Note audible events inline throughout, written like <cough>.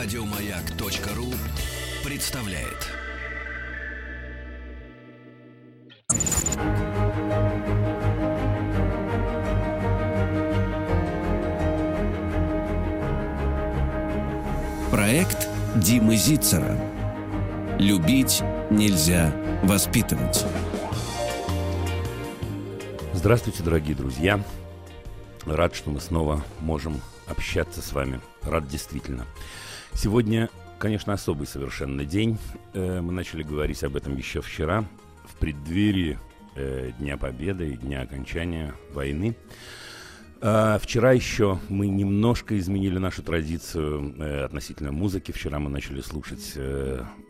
Радиомаяк.ру представляет. Проект Димы Зицера. Любить нельзя воспитывать. Здравствуйте, дорогие друзья. Рад, что мы снова можем общаться с вами. Рад действительно. Сегодня, конечно, особый совершенно день. Э, мы начали говорить об этом еще вчера, в преддверии э, Дня Победы и Дня окончания войны. А вчера еще мы немножко изменили нашу традицию э, относительно музыки. Вчера мы начали слушать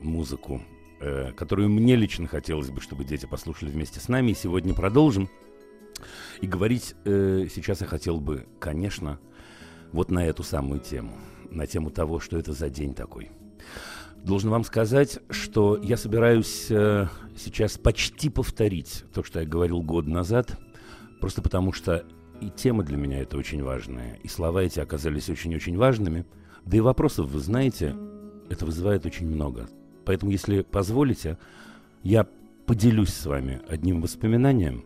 музыку, которую мне лично хотелось бы, чтобы дети послушали вместе с нами. И сегодня продолжим. И говорить сейчас я хотел бы, конечно, вот на эту самую тему, на тему того, что это за день такой. Должен вам сказать, что я собираюсь э, сейчас почти повторить то, что я говорил год назад, просто потому что и тема для меня это очень важная, и слова эти оказались очень-очень важными, да и вопросов, вы знаете, это вызывает очень много. Поэтому, если позволите, я поделюсь с вами одним воспоминанием,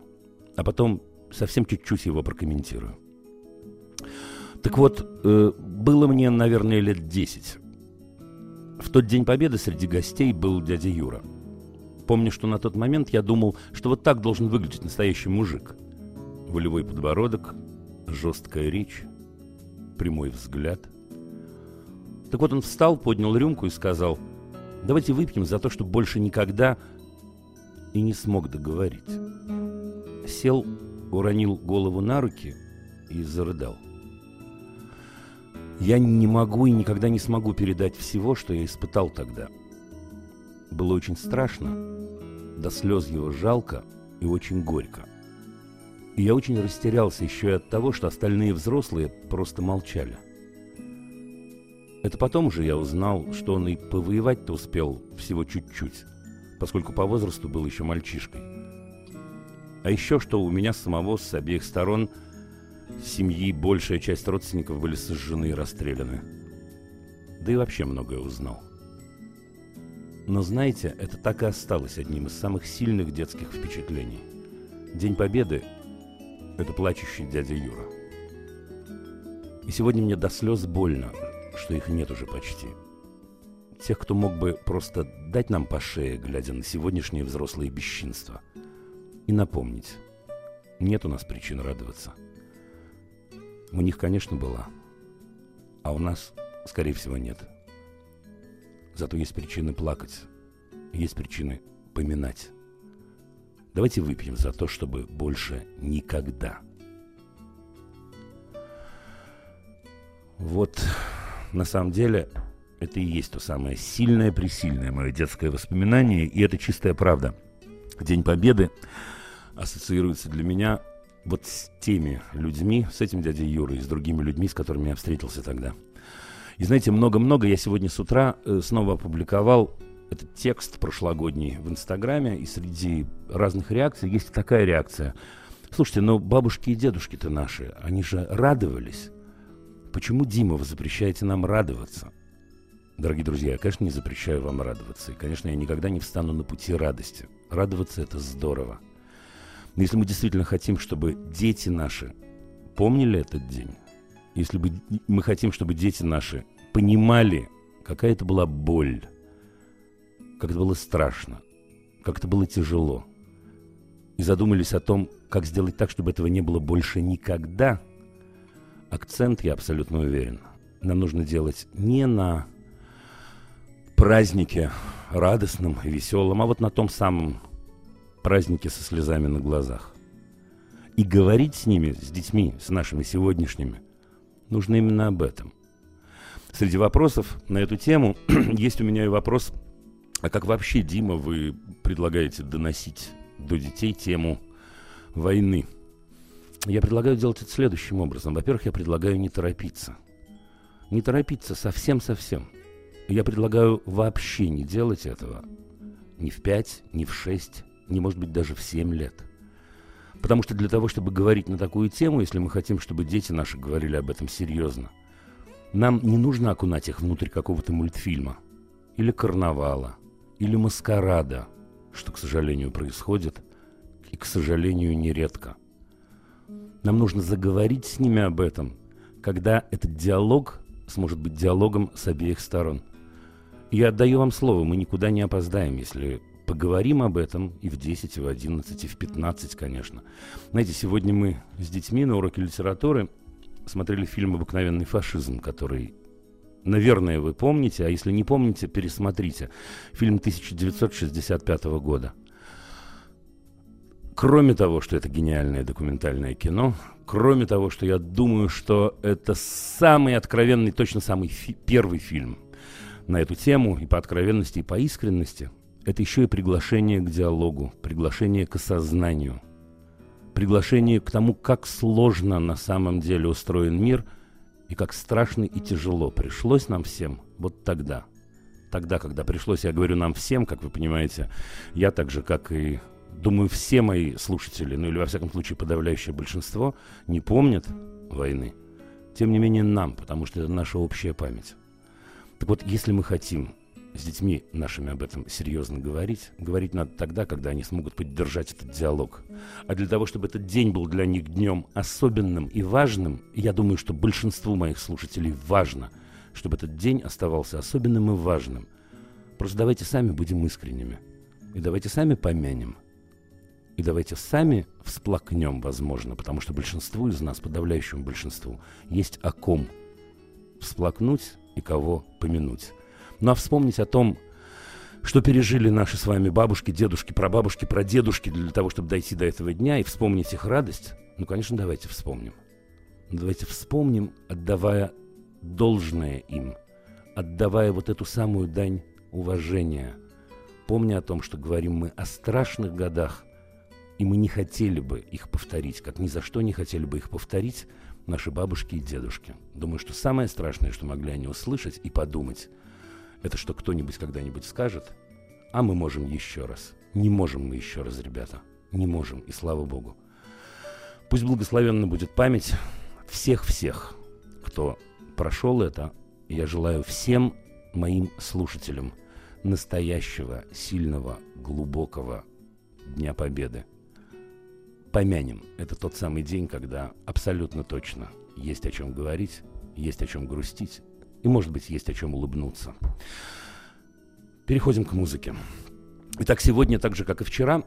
а потом совсем чуть-чуть его прокомментирую. Так вот, э, было мне, наверное, лет десять. В тот день Победы среди гостей был дядя Юра. Помню, что на тот момент я думал, что вот так должен выглядеть настоящий мужик. Волевой подбородок, жесткая речь, прямой взгляд. Так вот он встал, поднял рюмку и сказал, давайте выпьем за то, чтобы больше никогда и не смог договорить. Сел, уронил голову на руки и зарыдал. Я не могу и никогда не смогу передать всего, что я испытал тогда. Было очень страшно, до слез его жалко и очень горько. И я очень растерялся еще и от того, что остальные взрослые просто молчали. Это потом уже я узнал, что он и повоевать-то успел всего чуть-чуть, поскольку по возрасту был еще мальчишкой. А еще что у меня самого с обеих сторон – семьи большая часть родственников были сожжены и расстреляны. Да и вообще многое узнал. Но знаете, это так и осталось одним из самых сильных детских впечатлений. День Победы – это плачущий дядя Юра. И сегодня мне до слез больно, что их нет уже почти. Тех, кто мог бы просто дать нам по шее, глядя на сегодняшние взрослые бесчинства. И напомнить, нет у нас причин радоваться – у них, конечно, была. А у нас, скорее всего, нет. Зато есть причины плакать. Есть причины поминать. Давайте выпьем за то, чтобы больше никогда. Вот, на самом деле, это и есть то самое сильное-пресильное мое детское воспоминание, и это чистая правда. День Победы ассоциируется для меня вот с теми людьми, с этим дядей Юрой, с другими людьми, с которыми я встретился тогда. И знаете, много-много я сегодня с утра э, снова опубликовал этот текст прошлогодний в Инстаграме, и среди разных реакций есть такая реакция. Слушайте, но бабушки и дедушки-то наши, они же радовались. Почему, Дима, вы запрещаете нам радоваться? Дорогие друзья, я, конечно, не запрещаю вам радоваться. И, конечно, я никогда не встану на пути радости. Радоваться – это здорово. Но если мы действительно хотим, чтобы дети наши помнили этот день, если бы мы хотим, чтобы дети наши понимали, какая это была боль, как это было страшно, как это было тяжело, и задумались о том, как сделать так, чтобы этого не было больше никогда, акцент, я абсолютно уверен, нам нужно делать не на празднике радостном и веселом, а вот на том самом праздники со слезами на глазах. И говорить с ними, с детьми, с нашими сегодняшними, нужно именно об этом. Среди вопросов на эту тему <clears throat> есть у меня и вопрос, а как вообще, Дима, вы предлагаете доносить до детей тему войны? Я предлагаю делать это следующим образом. Во-первых, я предлагаю не торопиться. Не торопиться совсем-совсем. Я предлагаю вообще не делать этого ни в пять, ни в шесть, не может быть даже в 7 лет. Потому что для того, чтобы говорить на такую тему, если мы хотим, чтобы дети наши говорили об этом серьезно, Нам не нужно окунать их внутрь какого-то мультфильма, или карнавала, или маскарада, что, к сожалению, происходит, и, к сожалению, нередко. Нам нужно заговорить с ними об этом, когда этот диалог сможет быть диалогом с обеих сторон. Я отдаю вам слово, мы никуда не опоздаем, если поговорим об этом и в 10, и в 11, и в 15, конечно. Знаете, сегодня мы с детьми на уроке литературы смотрели фильм «Обыкновенный фашизм», который, наверное, вы помните, а если не помните, пересмотрите. Фильм 1965 года. Кроме того, что это гениальное документальное кино, кроме того, что я думаю, что это самый откровенный, точно самый фи- первый фильм на эту тему и по откровенности, и по искренности, это еще и приглашение к диалогу, приглашение к осознанию – приглашение к тому, как сложно на самом деле устроен мир и как страшно и тяжело пришлось нам всем вот тогда. Тогда, когда пришлось, я говорю нам всем, как вы понимаете, я так же, как и, думаю, все мои слушатели, ну или во всяком случае подавляющее большинство, не помнят войны. Тем не менее нам, потому что это наша общая память. Так вот, если мы хотим с детьми нашими об этом серьезно говорить, говорить надо тогда, когда они смогут поддержать этот диалог. А для того, чтобы этот день был для них днем особенным и важным, я думаю, что большинству моих слушателей важно, чтобы этот день оставался особенным и важным. Просто давайте сами будем искренними. И давайте сами помянем. И давайте сами всплакнем, возможно, потому что большинству из нас, подавляющему большинству, есть о ком всплакнуть и кого помянуть. Ну а вспомнить о том, что пережили наши с вами бабушки, дедушки, прабабушки, прадедушки для того, чтобы дойти до этого дня и вспомнить их радость, ну, конечно, давайте вспомним. Давайте вспомним, отдавая должное им, отдавая вот эту самую дань уважения, помня о том, что говорим мы о страшных годах, и мы не хотели бы их повторить, как ни за что не хотели бы их повторить наши бабушки и дедушки. Думаю, что самое страшное, что могли они услышать и подумать – это что кто-нибудь когда-нибудь скажет, а мы можем еще раз. Не можем мы еще раз, ребята. Не можем, и слава богу. Пусть благословенна будет память всех-всех, кто прошел это. Я желаю всем моим слушателям настоящего, сильного, глубокого Дня Победы. Помянем. Это тот самый день, когда абсолютно точно есть о чем говорить, есть о чем грустить, и, может быть, есть о чем улыбнуться. Переходим к музыке. Итак, сегодня, так же, как и вчера,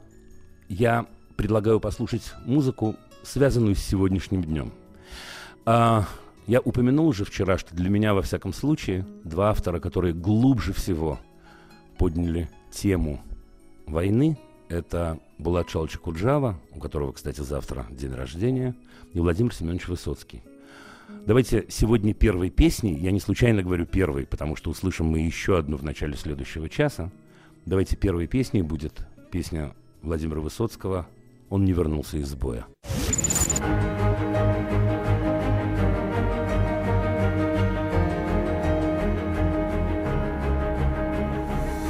я предлагаю послушать музыку, связанную с сегодняшним днем. А, я упомянул уже вчера, что для меня, во всяком случае, два автора, которые глубже всего подняли тему войны, это Булат Шалча Куджава, у которого, кстати, завтра день рождения, и Владимир Семенович Высоцкий. Давайте сегодня первой песни, я не случайно говорю первой, потому что услышим мы еще одну в начале следующего часа. Давайте первой песней будет песня Владимира Высоцкого «Он не вернулся из боя».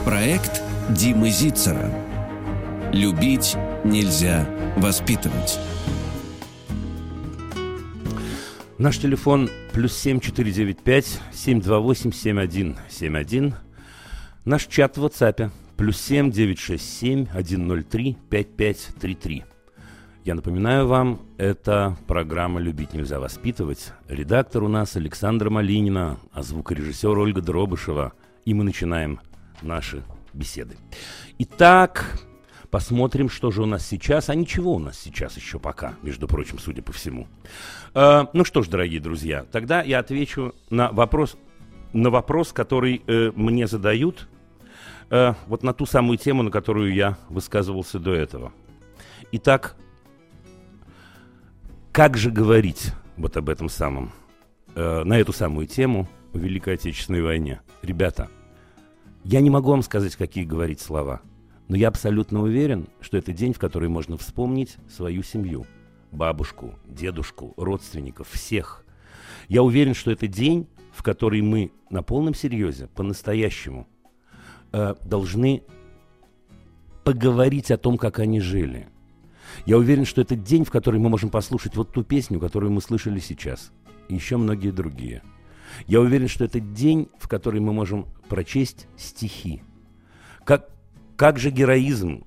Проект Димы Зицера. Любить нельзя воспитывать. Наш телефон плюс 7495 728 7171. Наш чат в WhatsApp плюс 7967 103 5533. Я напоминаю вам, это программа «Любить нельзя воспитывать». Редактор у нас Александра Малинина, а звукорежиссер Ольга Дробышева. И мы начинаем наши беседы. Итак, Посмотрим, что же у нас сейчас. А ничего у нас сейчас еще пока, между прочим, судя по всему. Э, ну что ж, дорогие друзья, тогда я отвечу на вопрос, на вопрос, который э, мне задают, э, вот на ту самую тему, на которую я высказывался до этого. Итак, как же говорить вот об этом самом, э, на эту самую тему о Великой Отечественной войне? Ребята, я не могу вам сказать, какие говорить слова – но я абсолютно уверен, что это день, в который можно вспомнить свою семью. Бабушку, дедушку, родственников, всех. Я уверен, что это день, в который мы на полном серьезе, по-настоящему, э, должны поговорить о том, как они жили. Я уверен, что это день, в который мы можем послушать вот ту песню, которую мы слышали сейчас, и еще многие другие. Я уверен, что это день, в который мы можем прочесть стихи. Как, как же героизм,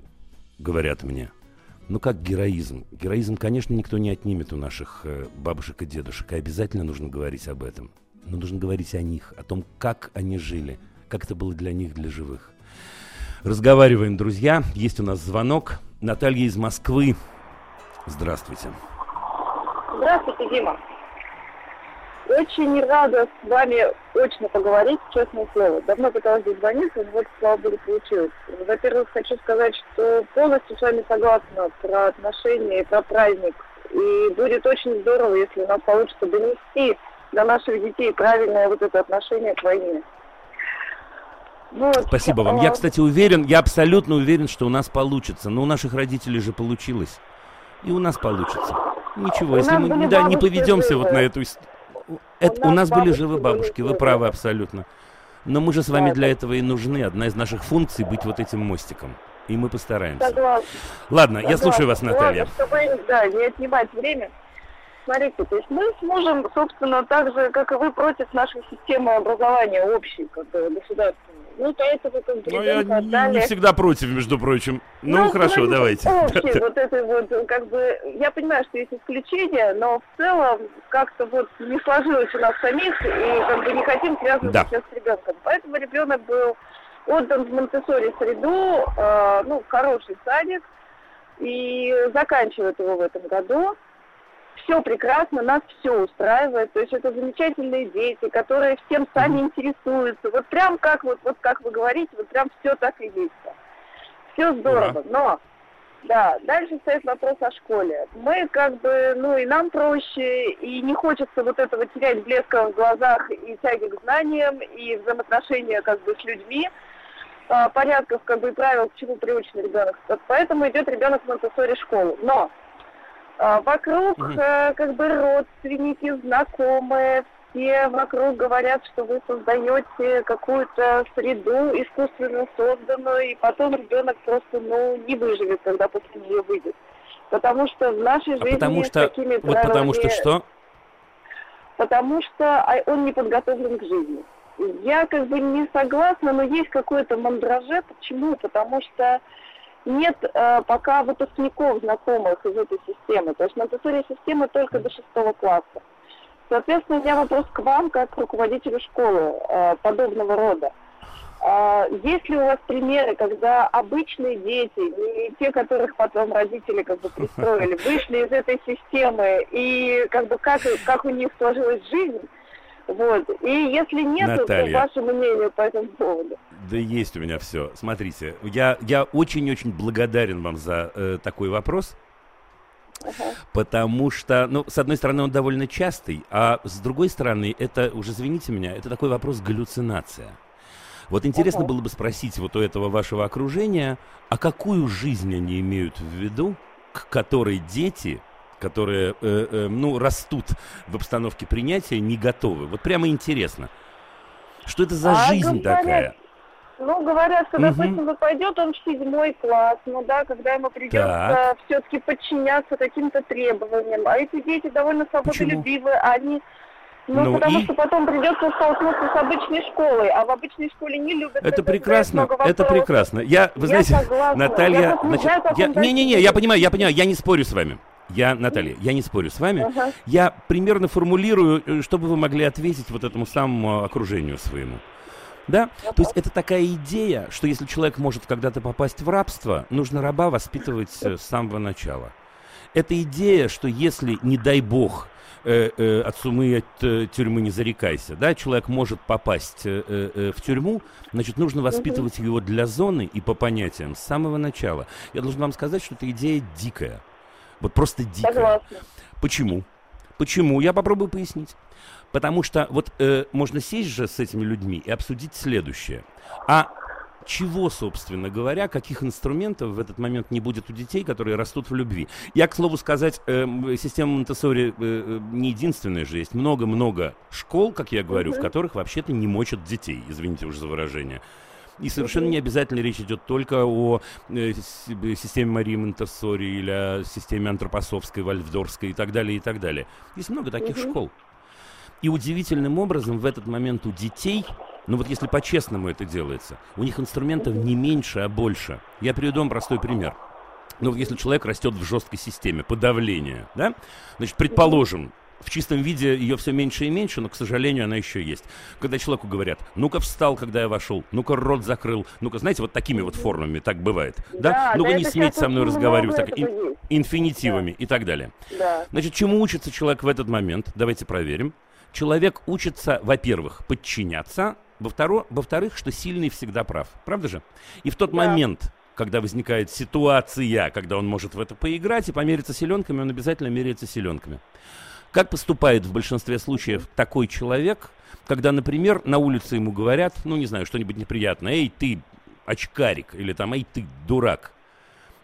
говорят мне. Ну как героизм? Героизм, конечно, никто не отнимет у наших э, бабушек и дедушек, и обязательно нужно говорить об этом. Но нужно говорить о них, о том, как они жили, как это было для них, для живых. Разговариваем, друзья. Есть у нас звонок. Наталья из Москвы. Здравствуйте. Здравствуйте, Дима. Очень рада с вами очно поговорить, честное слово. Давно пыталась дозвониться, но вот, слава богу, получилось. Во-первых, хочу сказать, что полностью с вами согласна про отношения и про праздник. И будет очень здорово, если у нас получится донести до наших детей правильное вот это отношение к войне. Вот. Спасибо вам. Я, кстати, уверен, я абсолютно уверен, что у нас получится. Но у наших родителей же получилось. И у нас получится. Ничего, у если мы да, не поведемся живы. вот на эту... Это, у, нас были живы бабушки, вы правы абсолютно. Но мы же с вами для этого и нужны. Одна из наших функций быть вот этим мостиком. И мы постараемся. Согласна. Ладно, Согласна. я слушаю вас, Наталья. Ладно, чтобы да, не отнимать время смотрите, то есть мы сможем, собственно, так же, как и вы, против нашей системы образования общей, как бы государственной. Ну, поэтому как бы Ну, я отдали... не всегда против, между прочим. Ну, ну хорошо, ну, давайте. Общий, вот это вот, как бы, я понимаю, что есть исключения, но в целом как-то вот не сложилось у нас самих, и как бы не хотим связываться да. сейчас с ребенком. Поэтому ребенок был отдан в монте среду, э, ну, хороший садик, и заканчивает его в этом году все прекрасно, нас все устраивает. То есть это замечательные дети, которые всем сами интересуются. Вот прям как вот, вот как вы говорите, вот прям все так и есть. Все здорово. Но да, дальше стоит вопрос о школе. Мы как бы, ну и нам проще, и не хочется вот этого терять блеска в глазах и тяги к знаниям, и взаимоотношения как бы с людьми, а, порядков как бы и правил, к чему приучен ребенок. Поэтому идет ребенок в монтессори школу. Но вокруг угу. как бы родственники, знакомые, все вокруг говорят, что вы создаете какую-то среду искусственно созданную, и потом ребенок просто ну, не выживет, когда после нее выйдет. Потому что в нашей а жизни потому что, с такими вот потому что что? Потому что а, он не подготовлен к жизни. Я как бы не согласна, но есть какое-то мандраже. Почему? Потому что нет э, пока выпускников знакомых из этой системы. То есть территории системы только до шестого класса. Соответственно, у меня вопрос к вам, как к руководителю школы э, подобного рода. А, есть ли у вас примеры, когда обычные дети, не те, которых потом родители как бы пристроили, <laughs> вышли из этой системы, и как бы как, как у них сложилась жизнь, вот. И если нет, Наталья. то ваше мнение по этому поводу. Да есть у меня все. Смотрите, я, я очень-очень благодарен вам за э, такой вопрос. Uh-huh. Потому что, ну, с одной стороны, он довольно частый, а с другой стороны, это, уже извините меня, это такой вопрос галлюцинация. Вот интересно uh-huh. было бы спросить вот у этого вашего окружения, а какую жизнь они имеют в виду, к которой дети которые, э, э, ну, растут в обстановке принятия, не готовы. Вот прямо интересно. Что это за а жизнь говорят, такая? Ну, говорят, что, допустим, угу. пойдет он в седьмой класс, ну да, когда ему придется все-таки подчиняться каким-то требованиям. А эти дети довольно свободолюбивые, они ну, ну потому и... что потом придется столкнуться с обычной школой, а в обычной школе не любят. Это прекрасно, это прекрасно. Я, вы я знаете, согласна. Наталья, я значит, я, не-не-не, я понимаю, я понимаю, я не спорю с вами. Я, Наталья, я не спорю с вами. Uh-huh. Я примерно формулирую, э, чтобы вы могли ответить вот этому самому окружению своему. Да? Uh-huh. То есть это такая идея, что если человек может когда-то попасть в рабство, нужно раба воспитывать э, с самого начала. Это идея, что если, не дай бог, э, э, от сумы и от э, тюрьмы не зарекайся, да, человек может попасть э, э, в тюрьму, значит, нужно воспитывать его для зоны и по понятиям с самого начала. Я должен вам сказать, что эта идея дикая. Вот просто дико. Согласна. Почему? Почему? Я попробую пояснить. Потому что вот э, можно сесть же с этими людьми и обсудить следующее. А чего, собственно говоря, каких инструментов в этот момент не будет у детей, которые растут в любви. Я, к слову сказать, э, система монте э, э, не единственная же, есть много-много школ, как я говорю, mm-hmm. в которых вообще-то не мочат детей, извините уже за выражение. И совершенно не обязательно речь идет только о э, системе Марии Монтессори или о системе антропосовской, вальфдорской и так далее, и так далее. Есть много таких угу. школ. И удивительным образом в этот момент у детей, ну вот если по-честному это делается, у них инструментов не меньше, а больше. Я приведу вам простой пример. Ну, если человек растет в жесткой системе подавления, да, значит, предположим, в чистом виде ее все меньше и меньше, но, к сожалению, она еще есть. Когда человеку говорят, ну-ка встал, когда я вошел, ну-ка рот закрыл, ну-ка, знаете, вот такими вот формами так бывает. Да, да? ну-ка не смейте со мной разговаривать так, ин, инфинитивами да. и так далее. Да. Значит, чему учится человек в этот момент? Давайте проверим. Человек учится, во-первых, подчиняться, во-вторых, во-вторых, что сильный всегда прав. Правда же? И в тот да. момент, когда возникает ситуация, когда он может в это поиграть и помериться селенками, он обязательно меряется селенками. Как поступает в большинстве случаев такой человек, когда, например, на улице ему говорят, ну, не знаю, что-нибудь неприятное, «Эй, ты очкарик» или там «Эй, ты дурак».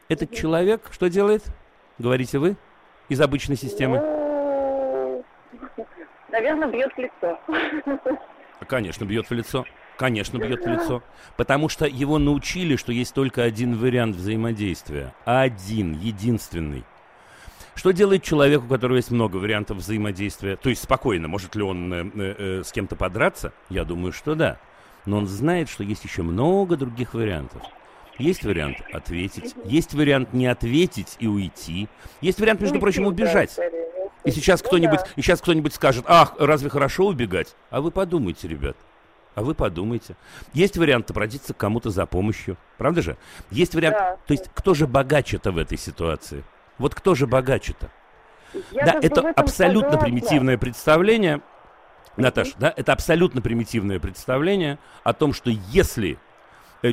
Этот человек что делает? Говорите вы из обычной системы? Наверное, бьет в лицо. Конечно, бьет в лицо. Конечно, бьет в лицо. Потому что его научили, что есть только один вариант взаимодействия. Один, единственный. Что делает человек, у которого есть много вариантов взаимодействия? То есть спокойно, может ли он э, э, с кем-то подраться? Я думаю, что да. Но он знает, что есть еще много других вариантов. Есть вариант ответить, есть вариант не ответить и уйти, есть вариант, между прочим, убежать. И сейчас ну кто-нибудь, и сейчас кто-нибудь скажет, ах, разве хорошо убегать? А вы подумайте, ребят. А вы подумайте. Есть вариант обратиться к кому-то за помощью. Правда же? Есть вариант... Да. То есть кто же богаче-то в этой ситуации? Вот кто же богаче-то? да, это абсолютно согласна. примитивное представление, Наташ, да, это абсолютно примитивное представление о том, что если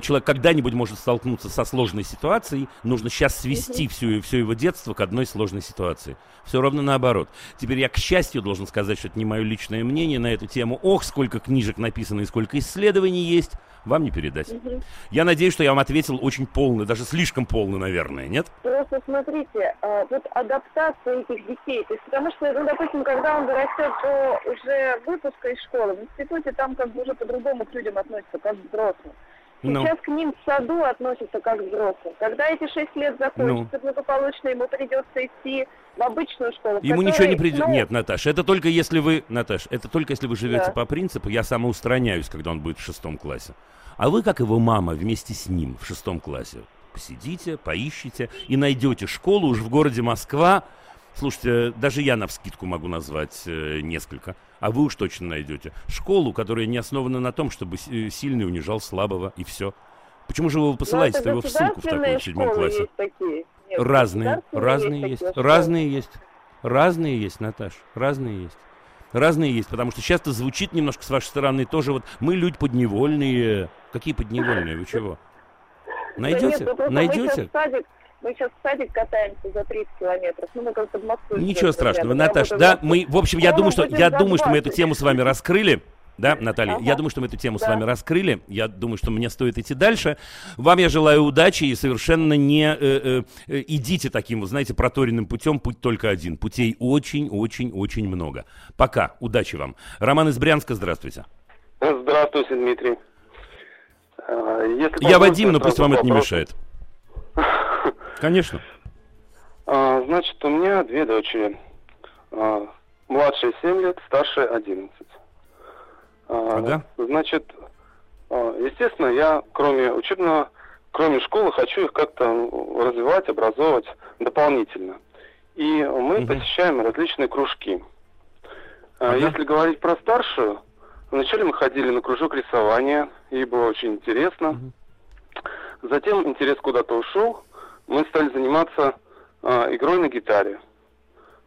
человек когда-нибудь может столкнуться со сложной ситуацией, нужно сейчас свести все, все его детство к одной сложной ситуации. Все ровно наоборот. Теперь я, к счастью, должен сказать, что это не мое личное мнение на эту тему. Ох, сколько книжек написано и сколько исследований есть вам не передать. Угу. Я надеюсь, что я вам ответил очень полно, даже слишком полно, наверное, нет? Просто смотрите, а, вот адаптация этих детей, то есть потому что, ну, допустим, когда он вырастет до уже выпуска из школы, в институте там как бы уже по-другому к людям относятся, как к взрослым. Ну. Сейчас ну. к ним в саду относятся как к взрослым. Когда эти шесть лет закончатся ну. благополучно, ему придется идти в обычную школу. Ему которой, ничего не придет. Ну... Нет, Наташа, это только если вы, Наташа, это только если вы живете да. по принципу, я самоустраняюсь, когда он будет в шестом классе. А вы, как его мама, вместе с ним в шестом классе посидите, поищите и найдете школу уж в городе Москва. Слушайте, даже я на вскидку могу назвать э, несколько, а вы уж точно найдете. Школу, которая не основана на том, чтобы э, сильный унижал слабого, и все. Почему же вы посылаете его в ссылку в таком седьмом классе? Нет, разные, разные есть, есть разные есть, разные есть, Наташ, разные есть разные есть, потому что часто звучит немножко с вашей стороны тоже вот мы люди подневольные. Какие подневольные? Вы чего? Найдете? Да нет, Найдете? Мы сейчас в садик катаемся за 30 километров. Ну, мы как-то в Москву. Ничего страшного, Наташа. Да, мы, в общем, я думаю, что я думаю, что мы эту тему с вами раскрыли. Да, Наталья, ага. я думаю, что мы эту тему да. с вами раскрыли. Я думаю, что мне стоит идти дальше. Вам я желаю удачи и совершенно не э, э, э идите таким, вы знаете, проторенным путем. Путь только один. Путей очень-очень-очень много. Пока. Удачи вам. Роман из Брянска, здравствуйте. Здравствуйте, Дмитрий. А, если я Вадим, но пусть вам вопрос. это не мешает. Конечно. А, значит, у меня две дочери. А, младшая 7 лет, старшая 11. А, ага. Значит, а, естественно, я кроме учебного, кроме школы, хочу их как-то развивать, образовывать дополнительно. И мы угу. посещаем различные кружки. А, ага. Если говорить про старшую, вначале мы ходили на кружок рисования, ей было очень интересно. Угу. Затем интерес куда-то ушел, мы стали заниматься э, игрой на гитаре.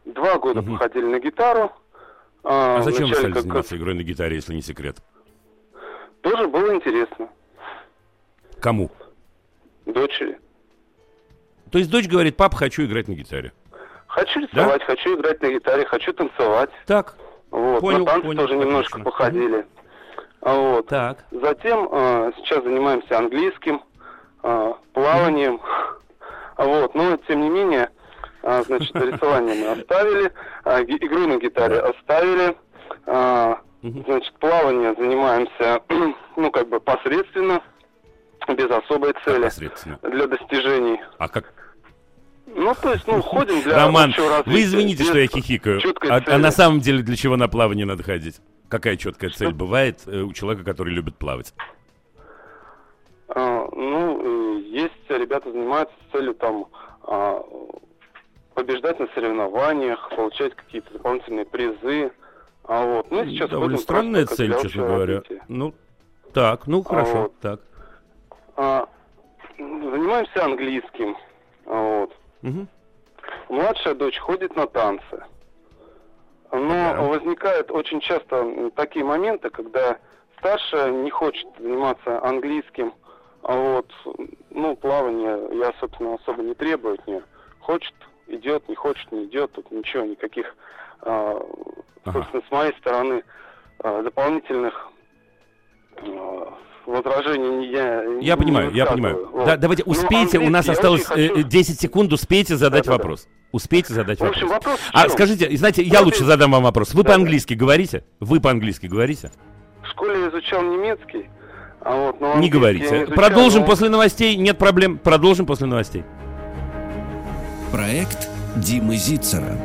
Два года угу. походили на гитару, а, а зачем вы стали как... заниматься игрой на гитаре, если не секрет? Тоже было интересно. Кому? Дочери. То есть дочь говорит, папа, хочу играть на гитаре. Хочу рисовать, да? хочу играть на гитаре, хочу танцевать. Так. Вот. Понял, на танцы понял, тоже отлично. немножко походили. Mm-hmm. Вот. Так. Затем э, сейчас занимаемся английским, э, плаванием. Mm-hmm. Вот. Но тем не менее, а, значит, <laughs> рисование мы оставили, а, игру на гитаре оставили, а, значит, плавание занимаемся, <clears throat> ну, как бы посредственно, без особой цели. Для достижений. А как, Ну, то есть, ну, ходим для Роман, вы извините, что я хихикаю. А, а на самом деле для чего на плавание надо ходить? Какая четкая цель бывает э, у человека, который любит плавать? А, ну, есть ребята занимаются с целью там а, побеждать на соревнованиях, получать какие-то дополнительные призы. А вот, ну, сейчас Довольно странная цель, честно говоря. Ну, так, ну хорошо, а вот. так. А, занимаемся английским. А вот. Угу. Младшая дочь ходит на танцы. Но да. возникают очень часто такие моменты, когда старшая не хочет заниматься английским, а вот, ну, плавание я, собственно, особо не требую от нее. Хочет, идет, не хочет, не идет, тут ничего, никаких, э, собственно, ага. с моей стороны э, дополнительных э, возражений я Я не понимаю, я понимаю. Вот. Да, давайте, ну, успейте, ну, у нас осталось хочу... 10 секунд, успейте задать да, вопрос. Да, да. Успейте задать в общем, вопрос. вопрос а скажите, знаете, я лучше задам вам вопрос. Вы да, по-английски да. говорите? Вы по-английски говорите? В школе изучал немецкий. А вот, но не говорите. Не изучал, Продолжим но... после новостей. Нет проблем. Продолжим после новостей. Проект Димы Зицера.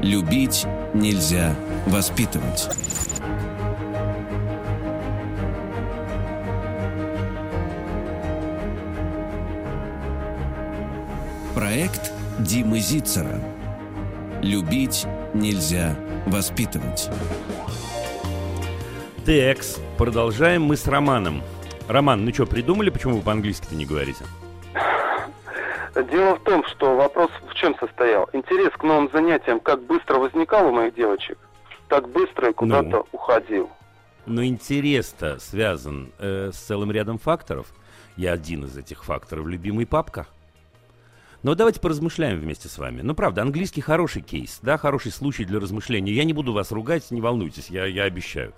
Любить нельзя воспитывать. Проект Димы Зицера. Любить нельзя воспитывать. Текс. Продолжаем мы с Романом. Роман, ну что, придумали, почему вы по-английски-то не говорите? Дело в том, что вопрос в чем состоял. Интерес к новым занятиям как быстро возникал у моих девочек, так быстро и куда-то ну, уходил. Но интерес-то связан э, с целым рядом факторов. Я один из этих факторов, любимый папка. Но давайте поразмышляем вместе с вами. Ну, правда, английский хороший кейс, да, хороший случай для размышления. Я не буду вас ругать, не волнуйтесь, я, я обещаю.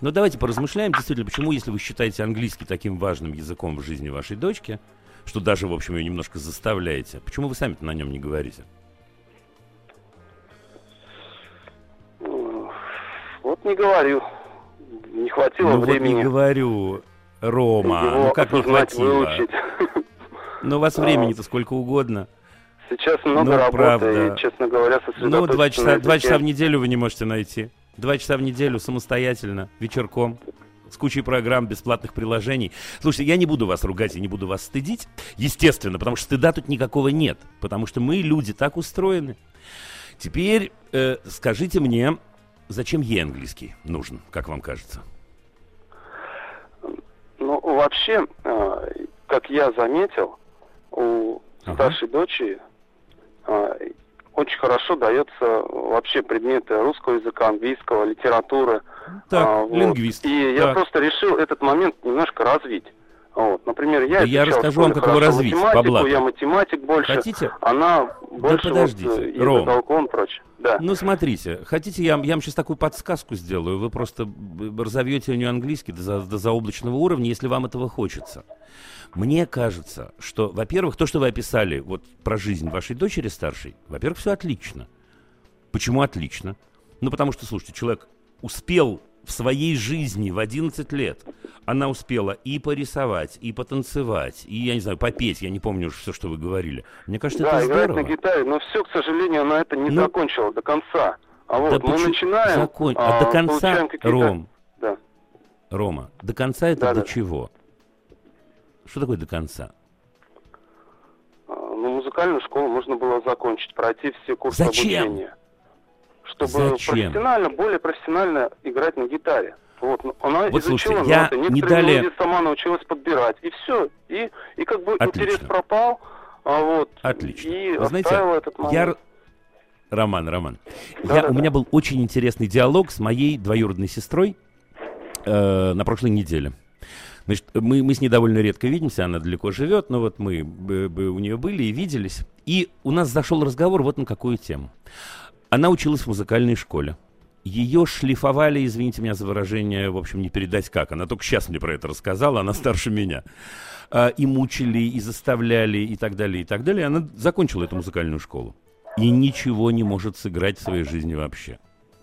Но давайте поразмышляем действительно, почему, если вы считаете английский таким важным языком в жизни вашей дочки, что даже, в общем, ее немножко заставляете, почему вы сами на нем не говорите? Вот не говорю. Не хватило ну, времени. Вот не говорю, Рома. Его ну как не хватило? Выучить. Но у вас а. времени-то сколько угодно. Сейчас много ну, работы, правда. и, честно говоря, Ну, два часа, два часа в неделю вы не можете найти. Два часа в неделю самостоятельно, вечерком с кучей программ, бесплатных приложений. Слушайте, я не буду вас ругать, я не буду вас стыдить, естественно, потому что стыда тут никакого нет, потому что мы, люди, так устроены. Теперь э, скажите мне, зачем ей английский нужен, как вам кажется? Ну, вообще, э, как я заметил, у ага. старшей дочери э, очень хорошо дается вообще предметы русского языка, английского, литературы. Так, а, вот. лингвист. И так. я просто решил этот момент немножко развить. Вот. Например, я, да я расскажу вам, как его развить, математику, я математик больше, Хотите? она больше да подождите, вот, э, Ром. толком прочее. Да. Ну, смотрите, хотите, я, я вам сейчас такую подсказку сделаю, вы просто разовьете у нее английский до, до заоблачного уровня, если вам этого хочется. Мне кажется, что, во-первых, то, что вы описали вот про жизнь вашей дочери старшей, во-первых, все отлично. Почему отлично? Ну, потому что, слушайте, человек успел в своей жизни в 11 лет, она успела и порисовать, и потанцевать, и, я не знаю, попеть, я не помню уже все, что вы говорили. Мне кажется, да, это здорово. Да, играть на гитаре, но все, к сожалению, она это не ну, закончила до конца. А вот да мы почему? начинаем... Закон... А, а до конца, Ром, да. Рома, до конца это да, до да. чего? Что такое до конца? А, ну, музыкальную школу можно было закончить, пройти все курсы Зачем? обучения. Чтобы Зачем? профессионально, более профессионально играть на гитаре. Вот, ну, она вот изучила слушайте, ноты, я не далее... сама научилась подбирать, и все. И, и как бы Отлично. интерес пропал, а вот, Отлично. и Вы знаете, этот момент. Я... Роман, Роман, да, я, да, у да. меня был очень интересный диалог с моей двоюродной сестрой э, на прошлой неделе. Значит, мы, мы с ней довольно редко видимся, она далеко живет, но вот мы бы, бы у нее были и виделись. И у нас зашел разговор вот на какую тему. Она училась в музыкальной школе. Ее шлифовали, извините меня за выражение, в общем, не передать как. Она только сейчас мне про это рассказала, она старше меня. А, и мучили, и заставляли, и так далее, и так далее. Она закончила эту музыкальную школу. И ничего не может сыграть в своей жизни вообще.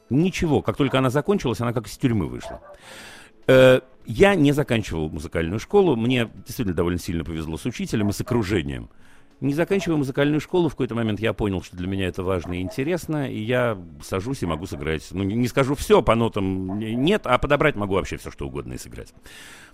Ничего. Как только она закончилась, она как из тюрьмы вышла. Э, я не заканчивал музыкальную школу. Мне действительно довольно сильно повезло с учителем и с окружением. Не заканчивая музыкальную школу, в какой-то момент я понял, что для меня это важно и интересно, и я сажусь и могу сыграть. Ну, не скажу все, по нотам нет, а подобрать могу вообще все, что угодно и сыграть.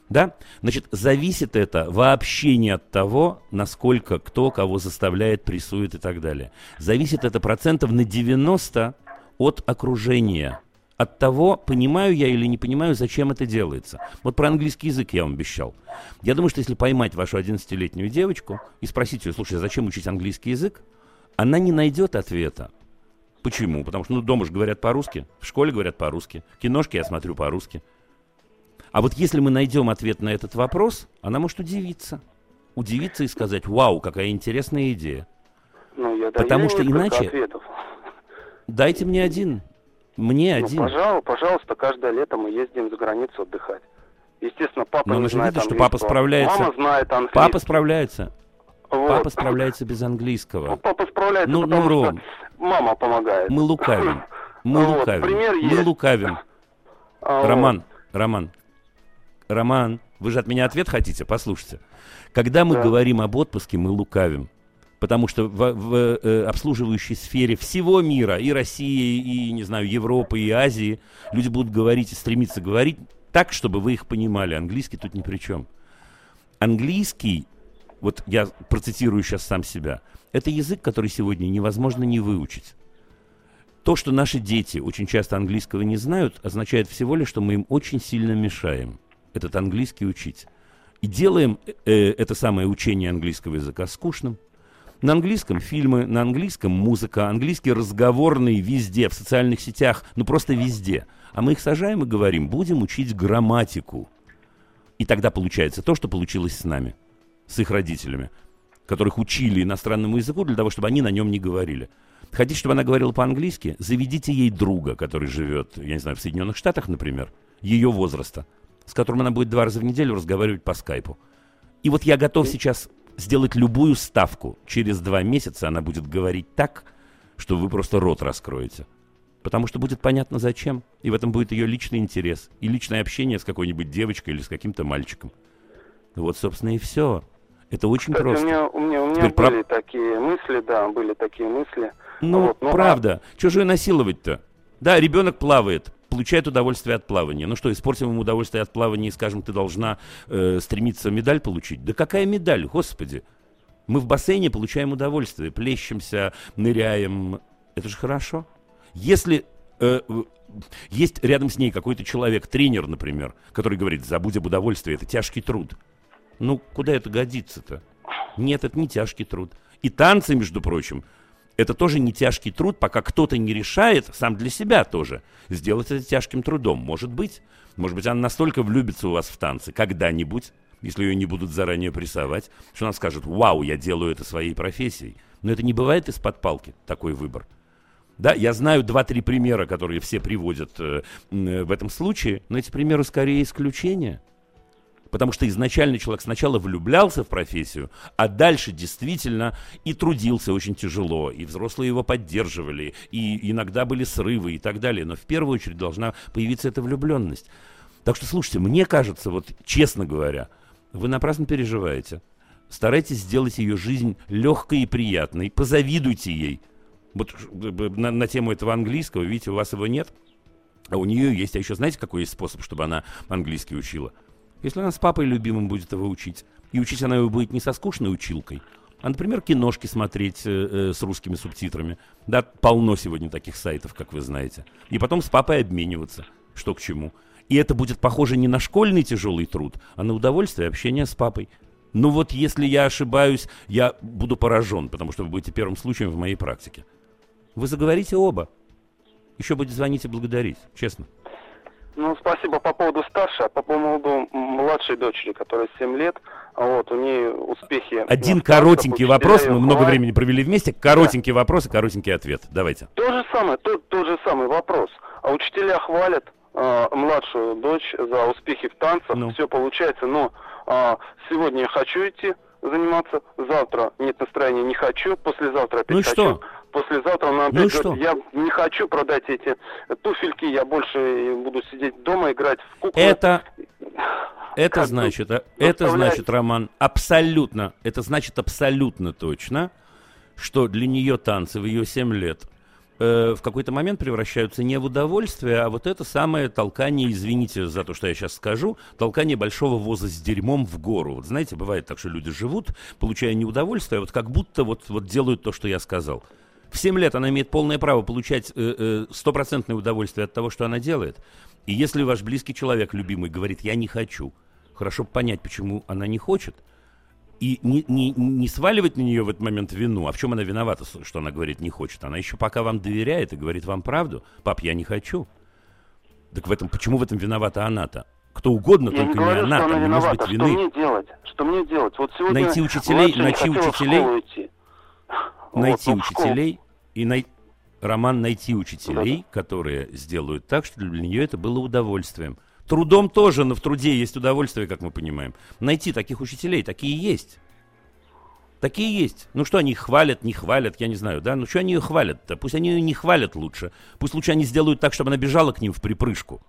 Да? Значит, зависит это вообще не от того, насколько кто кого заставляет, прессует и так далее. Зависит это процентов на 90 от окружения. От того, понимаю я или не понимаю, зачем это делается. Вот про английский язык я вам обещал. Я думаю, что если поймать вашу 11-летнюю девочку и спросить ее, слушай, а зачем учить английский язык, она не найдет ответа. Почему? Потому что ну, дома же говорят по-русски, в школе говорят по-русски, киношки я смотрю по-русски. А вот если мы найдем ответ на этот вопрос, она может удивиться. Удивиться и сказать, вау, какая интересная идея. Ну, я Потому что иначе... Ответов. Дайте мне один. Мне ну, один. Пожалуйста, пожалуйста, каждое лето мы ездим за границу отдыхать. Естественно, папа Но не знает видите, что папа справляется. Мама знает английский. Папа справляется. Вот. Папа справляется без английского. Ну, папа справляется, ну, потому ну, Ром, что мама помогает. Мы лукавим. <laughs> Мы вот, лукавим. Пример мы есть. лукавим. <laughs> А, Роман, вот. Роман, Роман, вы же от меня ответ хотите? Послушайте. Когда мы да. говорим об отпуске, мы лукавим. Потому что в, в э, обслуживающей сфере всего мира, и России, и, не знаю, Европы, и Азии, люди будут говорить и стремиться говорить так, чтобы вы их понимали. Английский тут ни при чем. Английский, вот я процитирую сейчас сам себя, это язык, который сегодня невозможно не выучить. То, что наши дети очень часто английского не знают, означает всего лишь, что мы им очень сильно мешаем этот английский учить. И делаем э, это самое учение английского языка скучным. На английском фильмы, на английском музыка, английский разговорный везде, в социальных сетях, ну просто везде. А мы их сажаем и говорим, будем учить грамматику. И тогда получается то, что получилось с нами, с их родителями, которых учили иностранному языку для того, чтобы они на нем не говорили. Хотите, чтобы она говорила по-английски? Заведите ей друга, который живет, я не знаю, в Соединенных Штатах, например, ее возраста – с которым она будет два раза в неделю разговаривать по скайпу. И вот я готов сейчас сделать любую ставку. Через два месяца она будет говорить так, что вы просто рот раскроете. Потому что будет понятно зачем. И в этом будет ее личный интерес. И личное общение с какой-нибудь девочкой или с каким-то мальчиком. Вот, собственно, и все. Это очень Кстати, просто. У меня, у меня, у меня были про... такие мысли, да, были такие мысли. Ну, вот, ну правда. А... Чего же насиловать-то? Да, ребенок плавает получает удовольствие от плавания. Ну что, испортим ему удовольствие от плавания и скажем, ты должна э, стремиться медаль получить? Да какая медаль, господи? Мы в бассейне получаем удовольствие, плещемся, ныряем. Это же хорошо. Если э, есть рядом с ней какой-то человек, тренер, например, который говорит, забудь об удовольствии, это тяжкий труд. Ну, куда это годится-то? Нет, это не тяжкий труд. И танцы, между прочим, это тоже не тяжкий труд, пока кто-то не решает, сам для себя тоже, сделать это тяжким трудом. Может быть. Может быть, она настолько влюбится у вас в танцы когда-нибудь, если ее не будут заранее прессовать, что она скажет, вау, я делаю это своей профессией. Но это не бывает из-под палки, такой выбор. Да, я знаю два-три примера, которые все приводят э, э, в этом случае, но эти примеры скорее исключения. Потому что изначально человек сначала влюблялся в профессию, а дальше действительно и трудился очень тяжело, и взрослые его поддерживали, и иногда были срывы и так далее. Но в первую очередь должна появиться эта влюбленность. Так что, слушайте, мне кажется, вот честно говоря, вы напрасно переживаете. Старайтесь сделать ее жизнь легкой и приятной. Позавидуйте ей. Вот на, на тему этого английского, видите, у вас его нет, а у нее есть. А еще знаете, какой есть способ, чтобы она английский учила? Если она с папой любимым будет его учить, и учить она его будет не со скучной училкой, а, например, киношки смотреть э, э, с русскими субтитрами. Да, полно сегодня таких сайтов, как вы знаете. И потом с папой обмениваться, что к чему. И это будет похоже не на школьный тяжелый труд, а на удовольствие общения с папой. Ну вот если я ошибаюсь, я буду поражен, потому что вы будете первым случаем в моей практике. Вы заговорите оба. Еще будете звонить и благодарить, честно. Ну, спасибо по поводу старшей, а по поводу младшей дочери, которая 7 лет, вот, у нее успехи... Один ну, коротенький вопрос, мы много времени провели вместе, коротенький да. вопрос и коротенький ответ, давайте. То же самое, тот, тот же самый вопрос. А учителя хвалят э, младшую дочь за успехи в танцах, ну. все получается, но э, сегодня я хочу идти заниматься, завтра нет настроения, не хочу, послезавтра опять ну хочу. Что? Послезавтра она опять ну говорит, я не хочу продать эти туфельки, я больше буду сидеть дома, играть в куклы. Это, это значит, а, это значит, Роман, абсолютно, это значит абсолютно точно, что для нее танцы в ее 7 лет э, в какой-то момент превращаются не в удовольствие, а вот это самое толкание, извините за то, что я сейчас скажу, толкание большого воза с дерьмом в гору. Вот знаете, бывает так, что люди живут, получая не удовольствие, а вот как будто вот, вот делают то, что я сказал. В 7 лет она имеет полное право получать э, э, стопроцентное удовольствие от того, что она делает. И если ваш близкий человек, любимый, говорит, я не хочу, хорошо понять, почему она не хочет – и не, не, не сваливать на нее в этот момент вину. А в чем она виновата, что она говорит не хочет? Она еще пока вам доверяет и говорит вам правду. Пап, я не хочу. Так в этом, почему в этом виновата она-то? Кто угодно, я только не, говорю, не она, там не может быть вины. Что мне делать? Что мне делать? Вот сегодня найти учителей, найти учителей, найти вот, учителей и най... Роман найти учителей, которые сделают так, что для нее это было удовольствием. Трудом тоже, но в труде есть удовольствие, как мы понимаем. Найти таких учителей, такие есть. Такие есть. Ну что они хвалят, не хвалят, я не знаю, да? Ну что они ее хвалят-то? Пусть они ее не хвалят лучше. Пусть лучше они сделают так, чтобы она бежала к ним в припрыжку,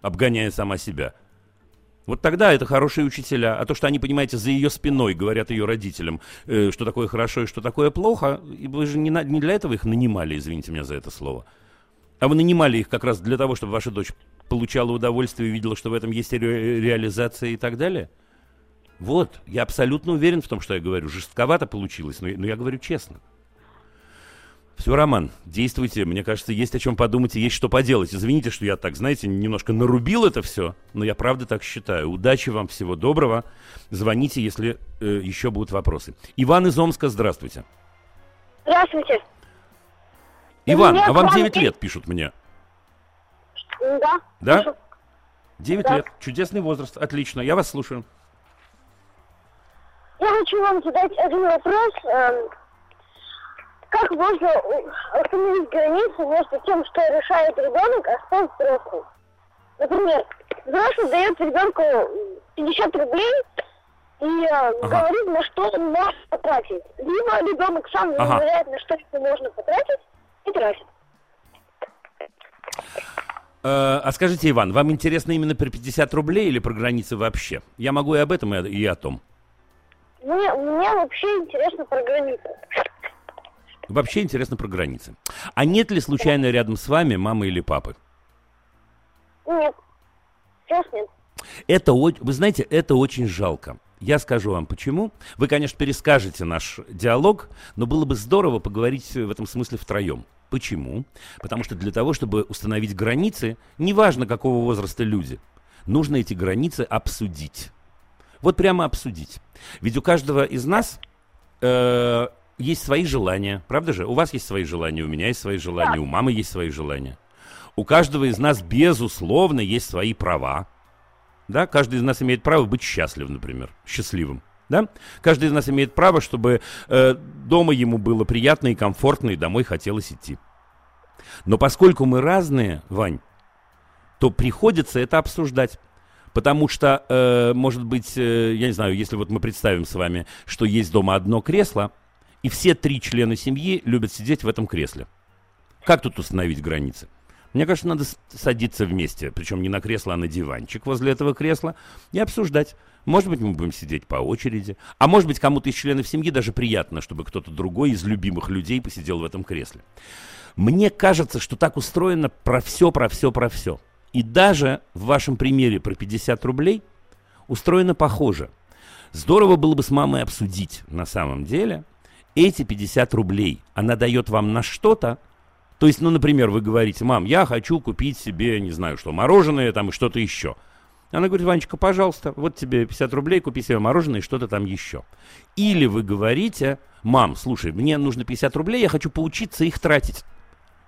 обгоняя сама себя. Вот тогда это хорошие учителя. А то, что они, понимаете, за ее спиной говорят ее родителям, э, что такое хорошо и что такое плохо, и вы же не, на, не для этого их нанимали, извините меня за это слово. А вы нанимали их как раз для того, чтобы ваша дочь получала удовольствие и видела, что в этом есть ре- реализация и так далее? Вот, я абсолютно уверен в том, что я говорю. Жестковато получилось, но, но я говорю честно. Все, Роман, действуйте. Мне кажется, есть о чем подумать и есть что поделать. Извините, что я так, знаете, немножко нарубил это все, но я правда так считаю. Удачи вам, всего доброго. Звоните, если э, еще будут вопросы. Иван из Омска, здравствуйте. Здравствуйте. Иван, а вам 9 лет, пишут мне. Да. Да? 9 да. лет. Чудесный возраст. Отлично. Я вас слушаю. Я хочу вам задать один вопрос. Как можно установить границу между тем, что решает ребенок, а что взрослый? Например, взрослый дает ребенку 50 рублей и э, ага. говорит, на что он может потратить. Либо ребенок сам ага. выбирает, на что ему можно потратить, и тратит. Э, а скажите, Иван, вам интересно именно про 50 рублей или про границы вообще? Я могу и об этом, и о том. Мне, мне вообще интересно про границы. Вообще интересно про границы. А нет ли случайно рядом с вами мамы или папы? Нет. Сейчас нет. Это, вы знаете, это очень жалко. Я скажу вам почему. Вы, конечно, перескажете наш диалог, но было бы здорово поговорить в этом смысле втроем. Почему? Потому что для того, чтобы установить границы, неважно какого возраста люди, нужно эти границы обсудить. Вот прямо обсудить. Ведь у каждого из нас э, есть свои желания, правда же? У вас есть свои желания, у меня есть свои желания, у мамы есть свои желания. У каждого из нас, безусловно, есть свои права. Да? Каждый из нас имеет право быть счастливым, например, счастливым. Да? Каждый из нас имеет право, чтобы э, дома ему было приятно и комфортно, и домой хотелось идти. Но поскольку мы разные, Вань, то приходится это обсуждать. Потому что, э, может быть, э, я не знаю, если вот мы представим с вами, что есть дома одно кресло, и все три члена семьи любят сидеть в этом кресле. Как тут установить границы? Мне кажется, надо садиться вместе, причем не на кресло, а на диванчик возле этого кресла, и обсуждать. Может быть, мы будем сидеть по очереди. А может быть, кому-то из членов семьи даже приятно, чтобы кто-то другой из любимых людей посидел в этом кресле. Мне кажется, что так устроено про все, про все, про все. И даже в вашем примере про 50 рублей устроено похоже. Здорово было бы с мамой обсудить на самом деле. Эти 50 рублей она дает вам на что-то, то есть, ну, например, вы говорите, мам, я хочу купить себе, не знаю что, мороженое там и что-то еще. Она говорит, Ванечка, пожалуйста, вот тебе 50 рублей, купи себе мороженое и что-то там еще. Или вы говорите, мам, слушай, мне нужно 50 рублей, я хочу поучиться их тратить.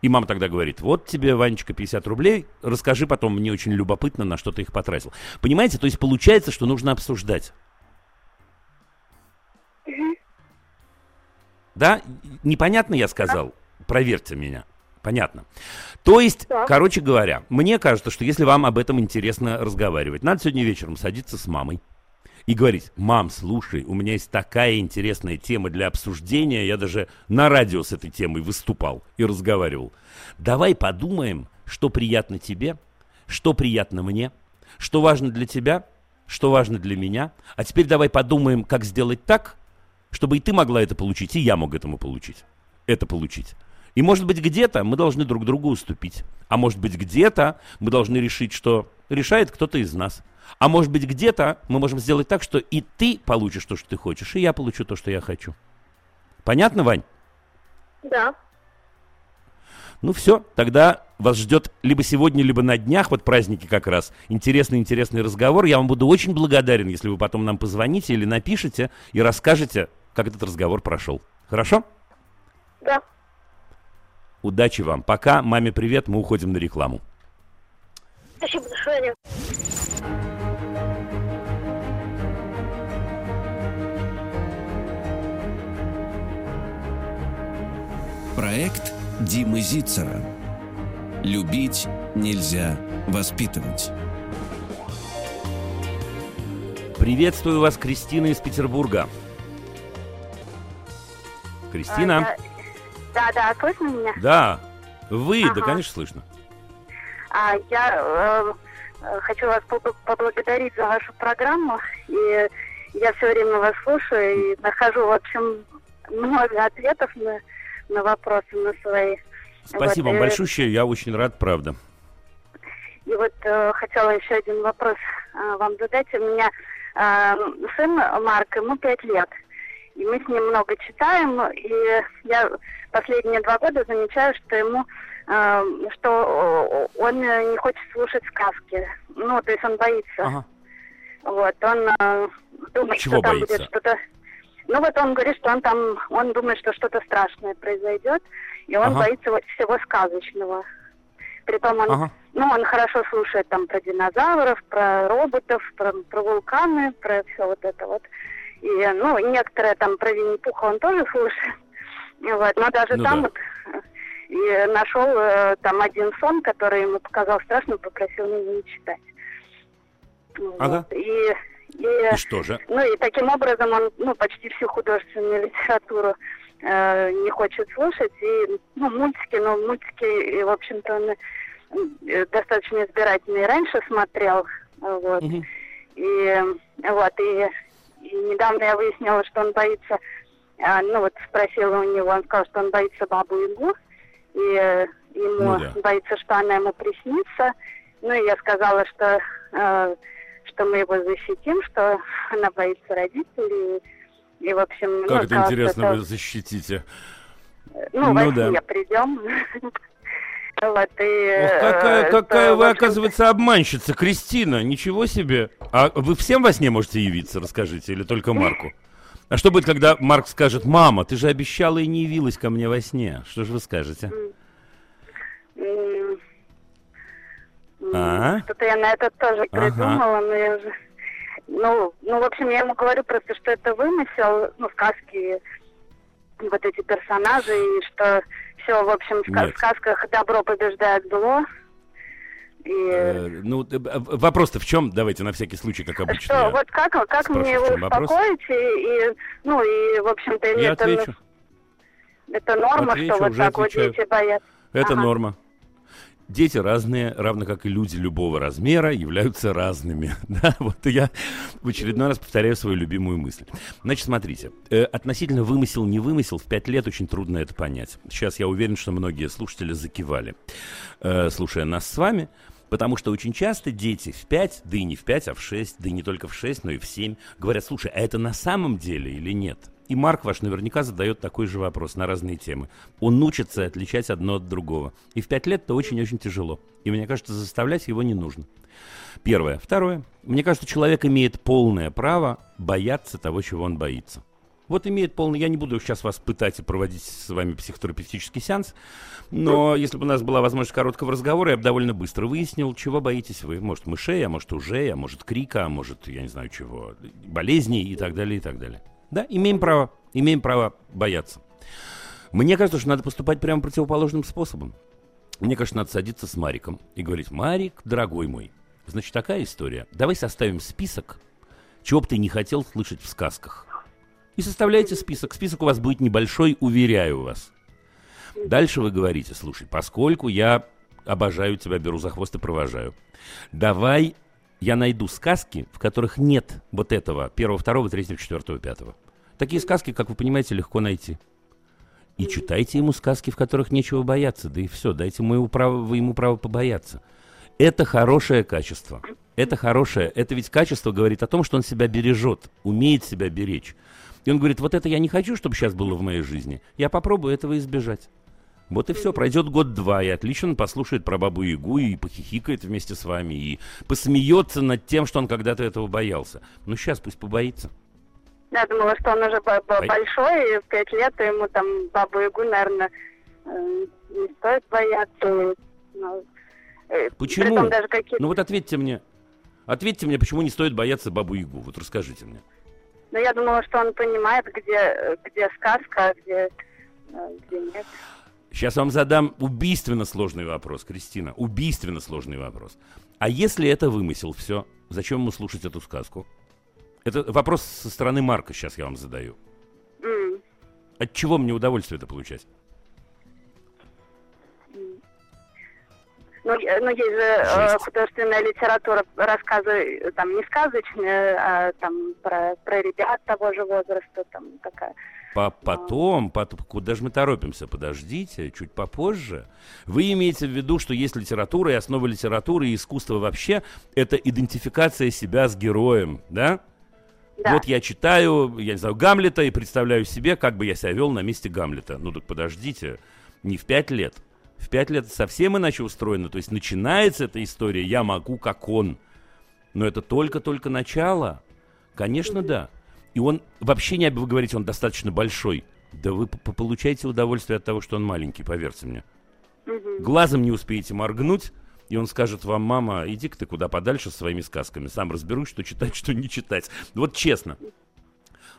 И мама тогда говорит, вот тебе, Ванечка, 50 рублей, расскажи потом, мне очень любопытно, на что ты их потратил. Понимаете, то есть получается, что нужно обсуждать. Да? Непонятно я сказал? Проверьте меня. Понятно. То есть, да. короче говоря, мне кажется, что если вам об этом интересно разговаривать, надо сегодня вечером садиться с мамой и говорить, мам, слушай, у меня есть такая интересная тема для обсуждения, я даже на радио с этой темой выступал и разговаривал. Давай подумаем, что приятно тебе, что приятно мне, что важно для тебя, что важно для меня, а теперь давай подумаем, как сделать так, чтобы и ты могла это получить, и я мог этому получить, это получить. И может быть где-то мы должны друг другу уступить, а может быть где-то мы должны решить, что решает кто-то из нас. А может быть где-то мы можем сделать так, что и ты получишь то, что ты хочешь, и я получу то, что я хочу. Понятно, Вань? Да. Ну все, тогда вас ждет либо сегодня, либо на днях, вот праздники как раз, интересный-интересный разговор. Я вам буду очень благодарен, если вы потом нам позвоните или напишите и расскажете, как этот разговор прошел. Хорошо? Да. Удачи вам. Пока. Маме привет. Мы уходим на рекламу. Спасибо, до свидания. Проект Димы Зицера. Любить нельзя воспитывать. Приветствую вас, Кристина из Петербурга. Кристина? А, да, да, слышно меня? Да. Вы, ага. да, конечно, слышно. А, я э, хочу вас поблагодарить за вашу программу. И я все время вас слушаю и нахожу, в общем, много ответов на на вопросы на свои. Спасибо вот, вам большое, я очень рад, правда. И вот э, хотела еще один вопрос э, вам задать. У меня э, сын Марк, ему пять лет. И мы с ним много читаем, и я последние два года замечаю, что ему, э, что он не хочет слушать сказки. Ну, то есть он боится. Ага. Вот, он э, думает, Чего что там боится? будет что-то ну вот он говорит, что он там, он думает, что что-то страшное произойдет, и он ага. боится вот всего сказочного. Притом он, ага. ну, он хорошо слушает там про динозавров, про роботов, про, про вулканы, про все вот это вот. И, ну, некоторые там про Винни-Пуха он тоже слушает. Вот, но даже ну, там да. вот и нашел э, там один сон, который ему показал страшным, попросил меня не читать. Ага. Вот. И и, и что же? Ну и таким образом он ну, почти всю художественную литературу э, не хочет слушать. И ну, мультики, ну мультики, и, в общем-то, он э, достаточно избирательный раньше смотрел. Вот. Угу. И вот, и, и недавно я выяснила, что он боится, э, ну вот спросила у него, он сказал, что он боится бабу Ягу, и э, ему ну, да. боится, что она ему приснится. Ну и я сказала, что э, что мы его защитим, что она боится родителей. И, в общем, как ну, это интересно это... вы защитите. Ну, ну во да. придем. <laughs> Вот, и, Ох, какая, какая вы, оказывается, обманщица, Кристина, ничего себе. А вы всем во сне можете явиться, расскажите, или только Марку? А что будет, когда Марк скажет, мама, ты же обещала и не явилась ко мне во сне? Что же вы скажете? А? Что-то я на это тоже придумала, ага. но я уже... Ну, ну, в общем, я ему говорю просто, что это вымысел, ну, сказки, вот эти персонажи, и что все, в общем, в Нет. сказках добро побеждает зло. И... Э, ну, вопрос-то в чем? Давайте на всякий случай, как обычно. Что, вот как, как мне его успокоить? И, и, ну, и, в общем-то, я это, отвечу. это норма, отвечу, что вот так отвечаю. вот дети боятся. Это ага. норма. Дети разные, равно как и люди любого размера, являются разными. <laughs> Да, вот я в очередной раз повторяю свою любимую мысль. Значит, смотрите, э, относительно вымысел, не вымысел, в пять лет очень трудно это понять. Сейчас я уверен, что многие слушатели закивали, э, слушая нас с вами, Потому что очень часто дети в 5, да и не в 5, а в 6, да и не только в 6, но и в 7, говорят, слушай, а это на самом деле или нет? И Марк ваш наверняка задает такой же вопрос на разные темы. Он учится отличать одно от другого. И в пять лет это очень-очень тяжело. И мне кажется, заставлять его не нужно. Первое. Второе. Мне кажется, человек имеет полное право бояться того, чего он боится. Вот имеет полный... Я не буду сейчас вас пытать и проводить с вами психотерапевтический сеанс, но если бы у нас была возможность короткого разговора, я бы довольно быстро выяснил, чего боитесь вы. Может, мышей, а может, ужей, а может, крика, а может, я не знаю чего, болезней и так далее, и так далее. Да, имеем право, имеем право бояться. Мне кажется, что надо поступать прямо противоположным способом. Мне кажется, надо садиться с Мариком и говорить, Марик, дорогой мой, значит, такая история. Давай составим список, чего бы ты не хотел слышать в сказках. И составляйте список. Список у вас будет небольшой, уверяю вас. Дальше вы говорите, слушай, поскольку я обожаю тебя, беру за хвост и провожаю, давай я найду сказки, в которых нет вот этого первого, второго, третьего, четвертого, пятого. Такие сказки, как вы понимаете, легко найти. И читайте ему сказки, в которых нечего бояться, да и все, дайте ему право, вы ему право побояться. Это хорошее качество. Это хорошее. Это ведь качество говорит о том, что он себя бережет, умеет себя беречь. И он говорит, вот это я не хочу, чтобы сейчас было в моей жизни. Я попробую этого избежать. Вот и все, пройдет год-два, и отлично он послушает про бабу Ягу и похихикает вместе с вами, и посмеется над тем, что он когда-то этого боялся. Ну, сейчас пусть побоится. Я думала, что он уже большой, и в пять лет ему там бабу Ягу, наверное, э, не стоит бояться. Ну, э, почему? Даже ну вот ответьте мне, ответьте мне, почему не стоит бояться бабу Ягу? Вот расскажите мне. Ну я думала, что он понимает, где, где сказка, а где, э, где нет. Сейчас вам задам убийственно сложный вопрос, Кристина. Убийственно сложный вопрос. А если это вымысел, все, зачем ему слушать эту сказку? Это вопрос со стороны Марка сейчас я вам задаю. Mm. От чего мне удовольствие это получать? Ну, ну есть же э, художественная литература, рассказы, там, не сказочные, а там про, про ребят того же возраста, там такая. По потом, потом, куда же мы торопимся? Подождите, чуть попозже. Вы имеете в виду, что есть литература, и основа литературы и искусства вообще – это идентификация себя с героем, да? Да. Вот я читаю, я не знаю, Гамлета и представляю себе, как бы я себя вел на месте Гамлета. Ну так подождите, не в пять лет. В пять лет совсем иначе устроено. То есть начинается эта история «я могу, как он». Но это только-только начало. Конечно, да. И он вообще не, вы говорите, он достаточно большой. Да вы получаете удовольствие от того, что он маленький, поверьте мне. Глазом не успеете моргнуть, и он скажет вам, мама, иди-ка ты куда подальше со своими сказками, сам разберусь, что читать, что не читать. Вот честно.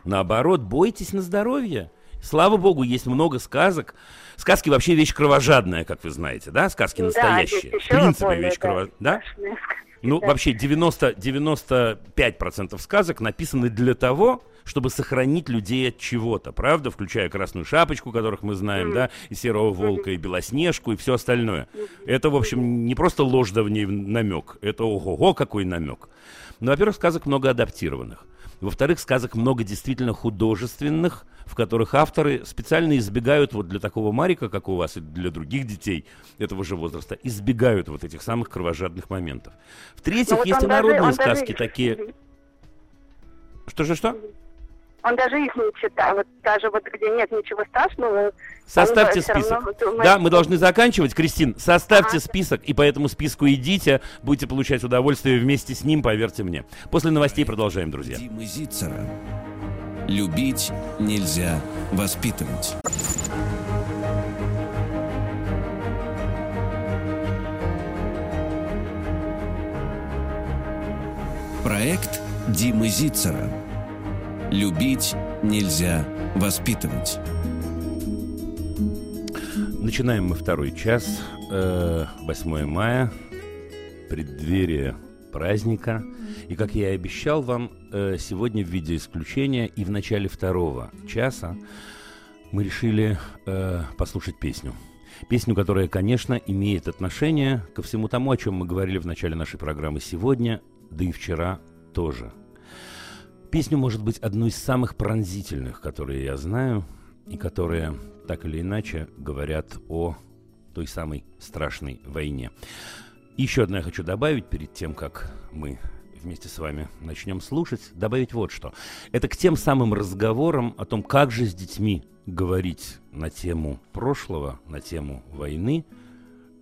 Наоборот, бойтесь на здоровье. Слава богу, есть много сказок. Сказки вообще вещь кровожадная, как вы знаете, да? Сказки настоящие. Да, В принципе, вещь кровожадная. Да? Ну, вообще 90, 95% сказок написаны для того, чтобы сохранить людей от чего-то, правда? Включая Красную Шапочку, которых мы знаем, mm. да, и Серого Волка, и Белоснежку, и все остальное. Это, в общем, не просто ложь намек, это ого-го какой намек. Ну, во-первых, сказок много адаптированных. Во-вторых, сказок много действительно художественных, в которых авторы специально избегают вот для такого Марика, как у вас, и для других детей этого же возраста, избегают вот этих самых кровожадных моментов. В-третьих, ну, вот есть и народные даже, сказки даже... такие... Что же что? Он даже их не читает. Вот даже вот где нет ничего страшного. Составьте список. Равно... Да, мы должны заканчивать. Кристин, составьте ага. список, и по этому списку идите. Будете получать удовольствие вместе с ним, поверьте мне. После новостей продолжаем, друзья. Дима Зицера. Любить нельзя воспитывать. Проект Димы Зицера. Любить нельзя воспитывать. Начинаем мы второй час, 8 э, мая, преддверие праздника. И, как я и обещал вам, э, сегодня в виде исключения и в начале второго часа мы решили э, послушать песню. Песню, которая, конечно, имеет отношение ко всему тому, о чем мы говорили в начале нашей программы сегодня, да и вчера тоже – Песню может быть одной из самых пронзительных, которые я знаю, и которые так или иначе говорят о той самой страшной войне. Еще одно я хочу добавить перед тем, как мы вместе с вами начнем слушать, добавить вот что. Это к тем самым разговорам о том, как же с детьми говорить на тему прошлого, на тему войны,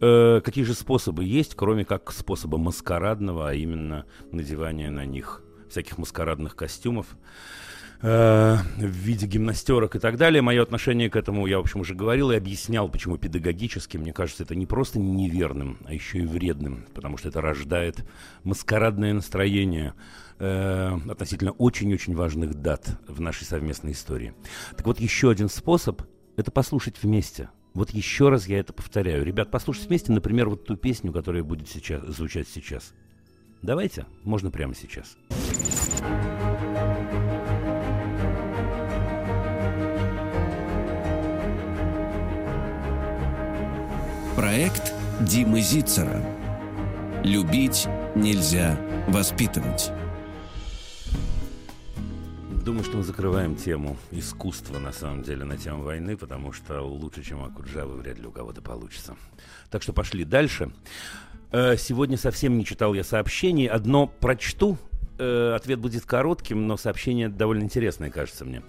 э, какие же способы есть, кроме как способа маскарадного, а именно надевания на них всяких маскарадных костюмов э, в виде гимнастерок и так далее. Мое отношение к этому я, в общем, уже говорил и объяснял, почему педагогически, мне кажется, это не просто неверным, а еще и вредным, потому что это рождает маскарадное настроение э, относительно очень-очень важных дат в нашей совместной истории. Так вот, еще один способ – это послушать вместе. Вот еще раз я это повторяю. Ребят, послушать вместе, например, вот ту песню, которая будет сейчас, звучать сейчас. Давайте, можно прямо сейчас. Проект Димы Зицера. Любить нельзя воспитывать. Думаю, что мы закрываем тему искусства, на самом деле, на тему войны, потому что лучше, чем Акуджава, вряд ли у кого-то получится. Так что пошли дальше. Э, сегодня совсем не читал я сообщений. Одно прочту, э, ответ будет коротким, но сообщение довольно интересное, кажется мне.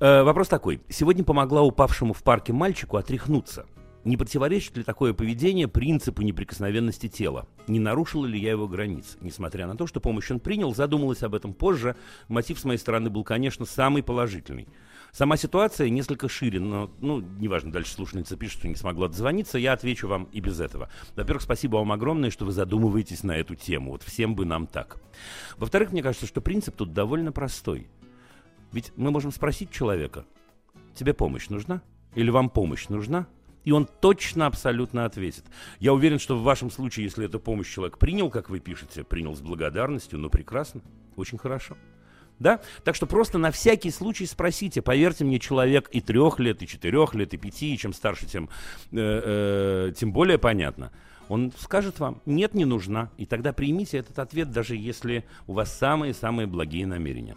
Э, вопрос такой. Сегодня помогла упавшему в парке мальчику отряхнуться. Не противоречит ли такое поведение принципу неприкосновенности тела? Не нарушила ли я его границ? Несмотря на то, что помощь он принял, задумалась об этом позже. Мотив с моей стороны был, конечно, самый положительный. Сама ситуация несколько шире, но, ну, неважно, дальше слушательница пишет, что не смогла дозвониться, я отвечу вам и без этого. Во-первых, спасибо вам огромное, что вы задумываетесь на эту тему. Вот всем бы нам так. Во-вторых, мне кажется, что принцип тут довольно простой. Ведь мы можем спросить человека, тебе помощь нужна? Или вам помощь нужна? И он точно абсолютно ответит. Я уверен, что в вашем случае, если эту помощь человек принял, как вы пишете, принял с благодарностью, ну прекрасно, очень хорошо. Да? Так что просто на всякий случай спросите. Поверьте мне, человек и трех лет, и четырех лет, и пяти, и чем старше, тем, э, э, тем более понятно. Он скажет вам, нет, не нужна. И тогда примите этот ответ, даже если у вас самые-самые благие намерения.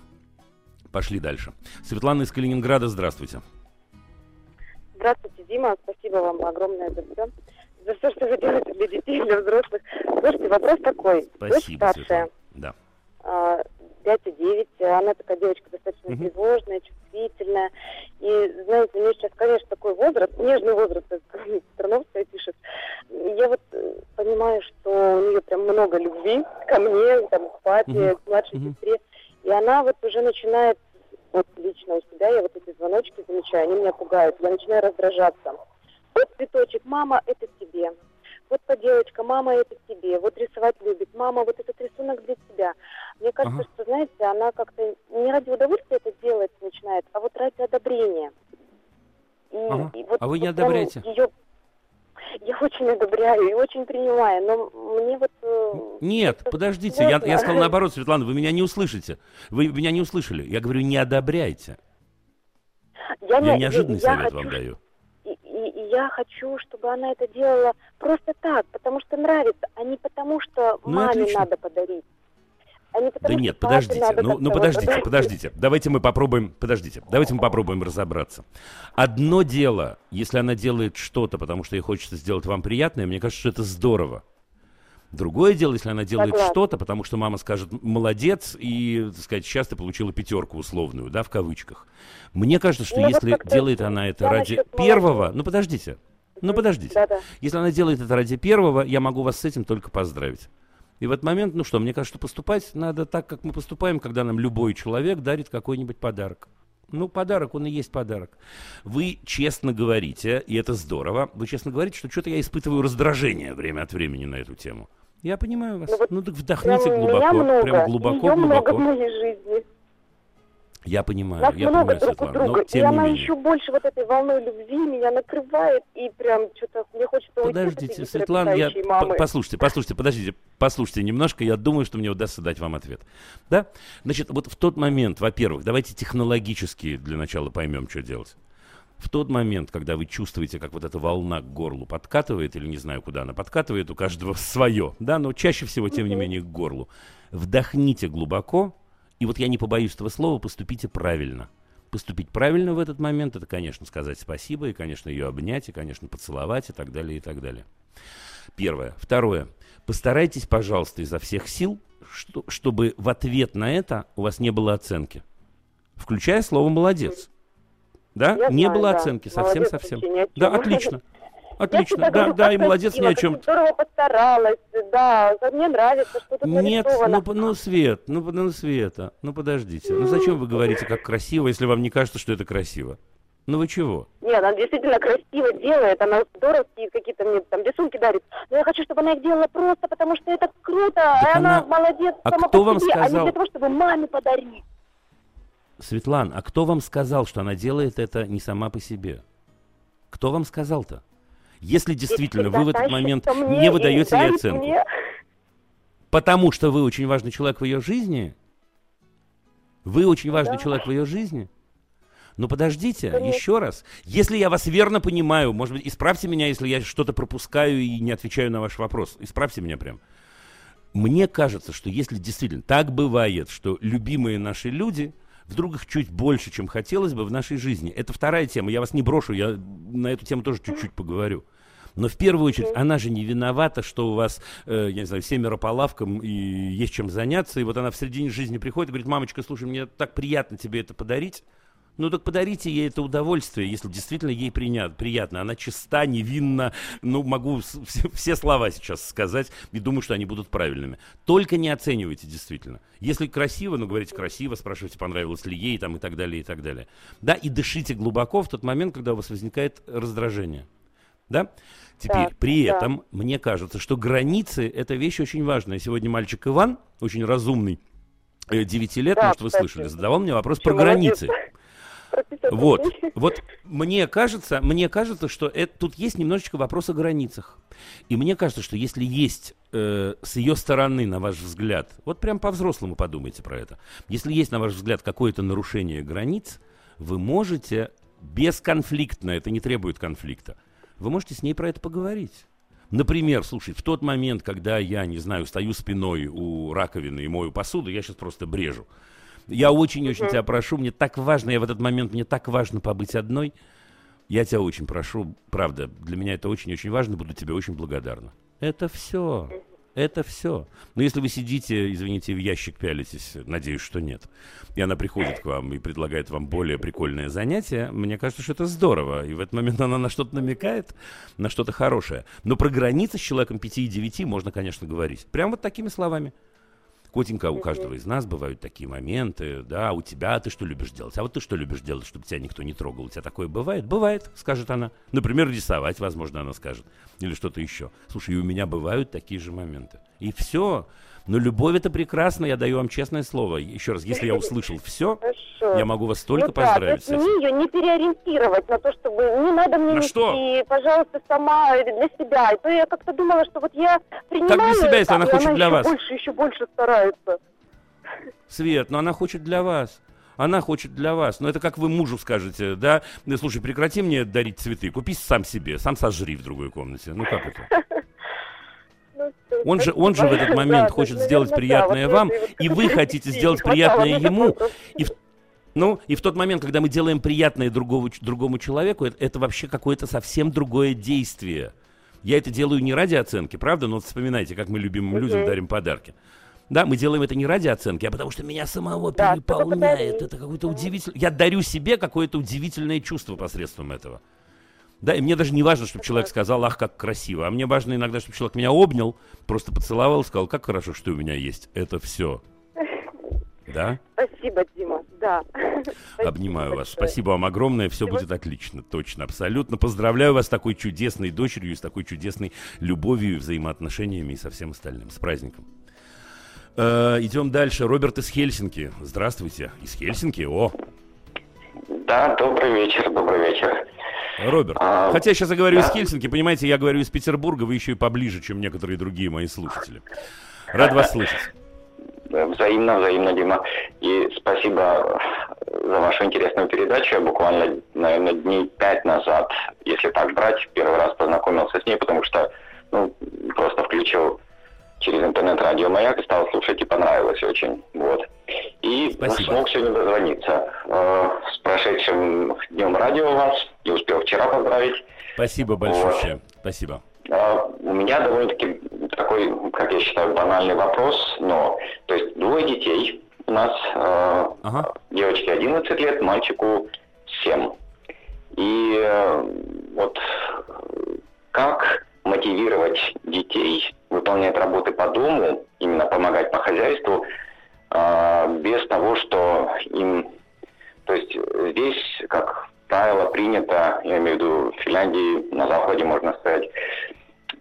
Пошли дальше. Светлана из Калининграда, здравствуйте. Здравствуйте, Дима. Спасибо вам огромное за все. За все, что вы делаете для детей, для взрослых. Слушайте, вопрос такой. Спасибо, Дочь старшая. Да. 5,9. А, она такая девочка достаточно угу. тревожная, чувствительная. И, знаете, у нее сейчас, конечно, такой возраст, нежный возраст, как <laughs> Страновская пишет. Я вот э, понимаю, что у нее прям много любви ко мне, там, к папе, угу. к младшей угу. сестре. И она вот уже начинает вот лично у себя я вот эти звоночки замечаю, они меня пугают. Я начинаю раздражаться. Вот цветочек, мама, это тебе. Вот поделочка, мама, это тебе. Вот рисовать любит. Мама, вот этот рисунок для тебя. Мне кажется, ага. что, знаете, она как-то не ради удовольствия это делать начинает, а вот ради одобрения. И, ага. и вот, а вы не вот одобряете? Ее я очень одобряю и очень принимаю, но мне вот... Э, Нет, подождите, я, я сказал наоборот, Светлана, вы меня не услышите. Вы меня не услышали. Я говорю, не одобряйте. Я, я не, неожиданный я, совет я вам даю. И, я хочу, чтобы она это делала просто так, потому что нравится, а не потому, что ну, маме отлично. надо подарить. А не потому, да нет, подождите, ну, ну подождите, подождите. Давайте мы попробуем, подождите, давайте мы попробуем разобраться. Одно дело, если она делает что-то, потому что ей хочется сделать вам приятное, мне кажется, что это здорово. Другое дело, если она делает что-то, потому что мама скажет «молодец» и, так сказать, сейчас ты получила пятерку условную, да, в кавычках. Мне кажется, что ну, если вот делает она это ради первого... Ну, подождите, ну, подождите. Да-да. Если она делает это ради первого, я могу вас с этим только поздравить. И в этот момент, ну что, мне кажется, поступать надо так, как мы поступаем, когда нам любой человек дарит какой-нибудь подарок. Ну, подарок, он и есть подарок. Вы честно говорите, и это здорово, вы честно говорите, что что-то я испытываю раздражение время от времени на эту тему. Я понимаю вас. Ну, вот ну так вдохните глубоко, много, прям глубоко, глубоко. много в моей жизни. Я понимаю, Нас я много понимаю, друг Светлана, друга. но тем и не она менее. еще больше вот этой волной любви меня накрывает, и прям что-то мне хочется Подождите, уйти Светлана, я... Мамы. Послушайте, послушайте, подождите, послушайте немножко, я думаю, что мне удастся дать вам ответ. Да? Значит, вот в тот момент, во-первых, давайте технологически для начала поймем, что делать. В тот момент, когда вы чувствуете, как вот эта волна к горлу подкатывает, или не знаю, куда она подкатывает, у каждого <laughs> свое, да, но чаще всего, тем не менее, к горлу, вдохните глубоко, и вот я не побоюсь этого слова, поступите правильно. Поступить правильно в этот момент, это, конечно, сказать спасибо, и, конечно, ее обнять, и, конечно, поцеловать, и так далее, и так далее. Первое. Второе. Постарайтесь, пожалуйста, изо всех сил, что, чтобы в ответ на это у вас не было оценки. Включая слово «молодец». Да? Я не знаю, было да. оценки, совсем-совсем. Да, отлично. <laughs> Отлично, да, говорю, да, и молодец ни о чем. Здорово постаралась, да, мне нравится, что тут Нет, ну, ну, Свет, ну, ну, Света, ну, подождите. Ну, зачем вы говорите, как красиво, если вам не кажется, что это красиво? Ну вы чего? Нет, она действительно красиво делает, она здоровские какие-то мне там рисунки дарит. Но я хочу, чтобы она их делала просто, потому что это круто, так и она, она молодец а сама кто по вам себе, сказал... а не для того, чтобы маме подарить. Светлан, а кто вам сказал, что она делает это не сама по себе? Кто вам сказал-то? Если действительно вы в этот момент не выдаете ей оценку, потому что вы очень важный человек в ее жизни, вы очень важный человек в ее жизни, но подождите, Конечно. еще раз. Если я вас верно понимаю, может быть, исправьте меня, если я что-то пропускаю и не отвечаю на ваш вопрос. Исправьте меня прям. мне кажется, что если действительно так бывает, что любимые наши люди, вдруг их чуть больше, чем хотелось бы в нашей жизни. Это вторая тема. Я вас не брошу, я на эту тему тоже чуть-чуть поговорю. Но в первую очередь она же не виновата, что у вас, э, я не знаю, семеро по лавкам и есть чем заняться. И вот она в середине жизни приходит и говорит, мамочка, слушай, мне так приятно тебе это подарить. Ну так подарите ей это удовольствие, если действительно ей принят, приятно. Она чиста, невинна. Ну, могу все, все слова сейчас сказать и думаю, что они будут правильными. Только не оценивайте действительно. Если красиво, ну говорите красиво, спрашивайте, понравилось ли ей там и так далее, и так далее. Да, и дышите глубоко в тот момент, когда у вас возникает раздражение. Да? Теперь, так, при да. этом, мне кажется, что границы – это вещь очень важная. Сегодня мальчик Иван, очень разумный, 9 э, лет, да, может, вы слышали, задавал мне вопрос Почему про границы. <laughs> Вот, вот мне кажется, мне кажется, что это, тут есть немножечко вопрос о границах. И мне кажется, что если есть э, с ее стороны, на ваш взгляд, вот прям по-взрослому подумайте про это, если есть, на ваш взгляд, какое-то нарушение границ, вы можете бесконфликтно, это не требует конфликта, вы можете с ней про это поговорить. Например, слушай, в тот момент, когда я, не знаю, стою спиной у раковины и мою посуду, я сейчас просто брежу. Я очень-очень тебя прошу, мне так важно, я в этот момент, мне так важно побыть одной. Я тебя очень прошу, правда, для меня это очень-очень важно, буду тебе очень благодарна. Это все. Это все. Но если вы сидите, извините, в ящик пялитесь, надеюсь, что нет, и она приходит к вам и предлагает вам более прикольное занятие, мне кажется, что это здорово. И в этот момент она на что-то намекает, на что-то хорошее. Но про границы с человеком 5 и 9 можно, конечно, говорить. Прямо вот такими словами. Котенька, у каждого из нас бывают такие моменты, да, у тебя ты что любишь делать, а вот ты что любишь делать, чтобы тебя никто не трогал, у тебя такое бывает? Бывает, скажет она. Например, рисовать, возможно, она скажет, или что-то еще. Слушай, и у меня бывают такие же моменты. И все. Но любовь это прекрасно, я даю вам честное слово. Еще раз, если я услышал все, Хорошо. я могу вас только ну, поздравить. Да, мне ее не переориентировать на то, чтобы не надо мне на нести, что? пожалуйста, сама для себя. И то я как-то думала, что вот я принимаю Как для себя, если она хочет она для еще вас? больше, еще больше старается. Свет, но она хочет для вас. Она хочет для вас. Но это как вы мужу скажете, да? Слушай, прекрати мне дарить цветы, купи сам себе, сам сожри в другой комнате. Ну как это? Он же, он же в этот момент хочет сделать приятное вам, и вы хотите сделать приятное ему. И в, ну, и в тот момент, когда мы делаем приятное другому, другому человеку, это, это вообще какое-то совсем другое действие. Я это делаю не ради оценки, правда? Но вспоминайте, как мы любимым людям дарим подарки. Да, мы делаем это не ради оценки, а потому что меня самого да, переполняет. Это какое-то удивительное... Я дарю себе какое-то удивительное чувство посредством этого. Да, и мне даже не важно, чтобы человек сказал, ах, как красиво. А мне важно иногда, чтобы человек меня обнял, просто поцеловал, сказал, как хорошо, что у меня есть. Это все. Да? Спасибо, Дима, да. Обнимаю Спасибо вас. Спасибо вам огромное. Все будет отлично, точно, абсолютно. Поздравляю вас с такой чудесной дочерью, с такой чудесной любовью, взаимоотношениями и со всем остальным. С праздником. Э, идем дальше. Роберт из Хельсинки. Здравствуйте. Из Хельсинки? О! Да, добрый вечер, добрый вечер. Роберт, а, хотя я сейчас я говорю да. из Хельсинки, понимаете, я говорю из Петербурга, вы еще и поближе, чем некоторые другие мои слушатели. Рад вас слышать. Взаимно, взаимно, Дима. И спасибо за вашу интересную передачу. Я буквально, наверное, дней пять назад, если так брать, первый раз познакомился с ней, потому что ну, просто включил через интернет-радио «Маяк» и стал слушать, и понравилось очень. Вот. И Спасибо. смог сегодня дозвониться. Э, с прошедшим днем радио вас. Не успел вчера поздравить. Спасибо большое. Вот. Спасибо. Э, у меня довольно-таки такой, как я считаю, банальный вопрос, но то есть двое детей у нас, э, ага. девочке 11 лет, мальчику 7. И э, вот как мотивировать детей выполнять работы по дому, именно помогать по хозяйству, без того, что им... То есть здесь, как правило, принято, я имею в виду в Финляндии, на Западе, можно сказать,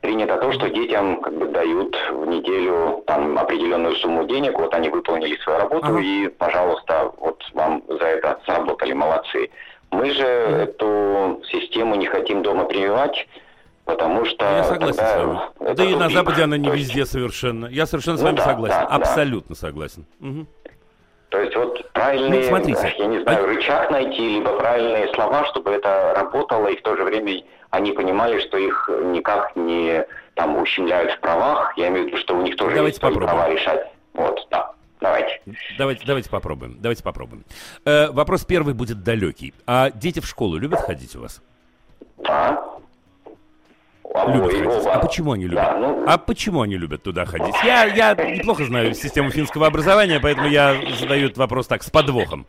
принято то, что детям как бы дают в неделю там определенную сумму денег, вот они выполнили свою работу ага. и, пожалуйста, вот вам за это заработали, молодцы. Мы же эту систему не хотим дома прививать, Потому что... Я согласен с вами. Да и на Западе она не везде совершенно. Я совершенно с ну, вами да, согласен. Да, Абсолютно да. согласен. Угу. То есть вот правильные, ну, смотрите, я не знаю, рычаг найти, либо правильные слова, чтобы это работало, и в то же время они понимали, что их никак не там ущемляют в правах. Я имею в виду, что у них тоже Давайте есть попробуем. права решать. Вот, да. Давайте. Давайте, давайте попробуем. Давайте попробуем. Э, вопрос первый будет далекий. А дети в школу любят ходить у вас? Да. Любят ходить. А почему они любят? Да, ну... А почему они любят туда ходить? Я, я неплохо знаю систему финского образования, поэтому я задаю этот вопрос так, с подвохом.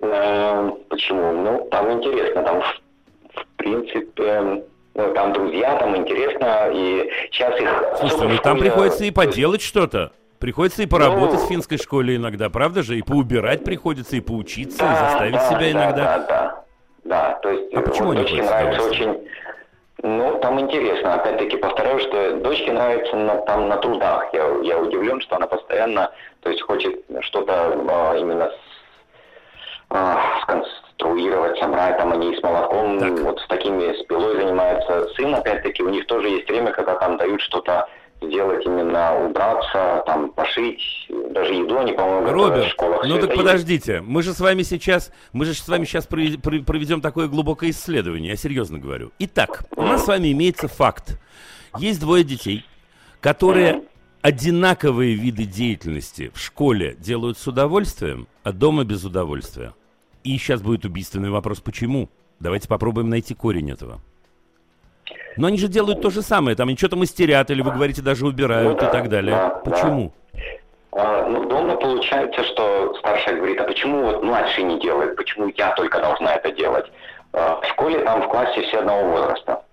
Э, почему? Ну, там интересно, там в принципе, ну, там друзья, там интересно, и сейчас их... Слушайте, ну там приходится и поделать что-то. Приходится и поработать ну, в финской школе иногда, правда же? И поубирать приходится, и поучиться, да, и заставить да, себя иногда. Да, да, да. То есть, а почему вот, дочке нравится очень... Ну, там интересно. Опять-таки повторяю, что дочке нравится на, там на трудах. Я, я удивлен, что она постоянно, то есть хочет что-то а, именно с, а, сконструировать, собрать, там они с молоком, так. вот с такими, с пилой занимаются. Сын, опять-таки, у них тоже есть время, когда там дают что-то сделать именно, убраться, там, пошить, даже еду они, по-моему, Роберт, в школах. ну так подождите, есть. мы же с вами сейчас, мы же с вами сейчас проведем такое глубокое исследование, я серьезно говорю. Итак, у нас с вами имеется факт. Есть двое детей, которые одинаковые виды деятельности в школе делают с удовольствием, а дома без удовольствия. И сейчас будет убийственный вопрос, почему? Давайте попробуем найти корень этого. Но они же делают то же самое, там они что-то мастерят, или вы говорите, даже убирают ну, и так далее. Да, почему? Да. А, ну, дома получается, что старшая говорит, а почему вот младший не делает, почему я только должна это делать? А, в школе там в классе все одного возраста.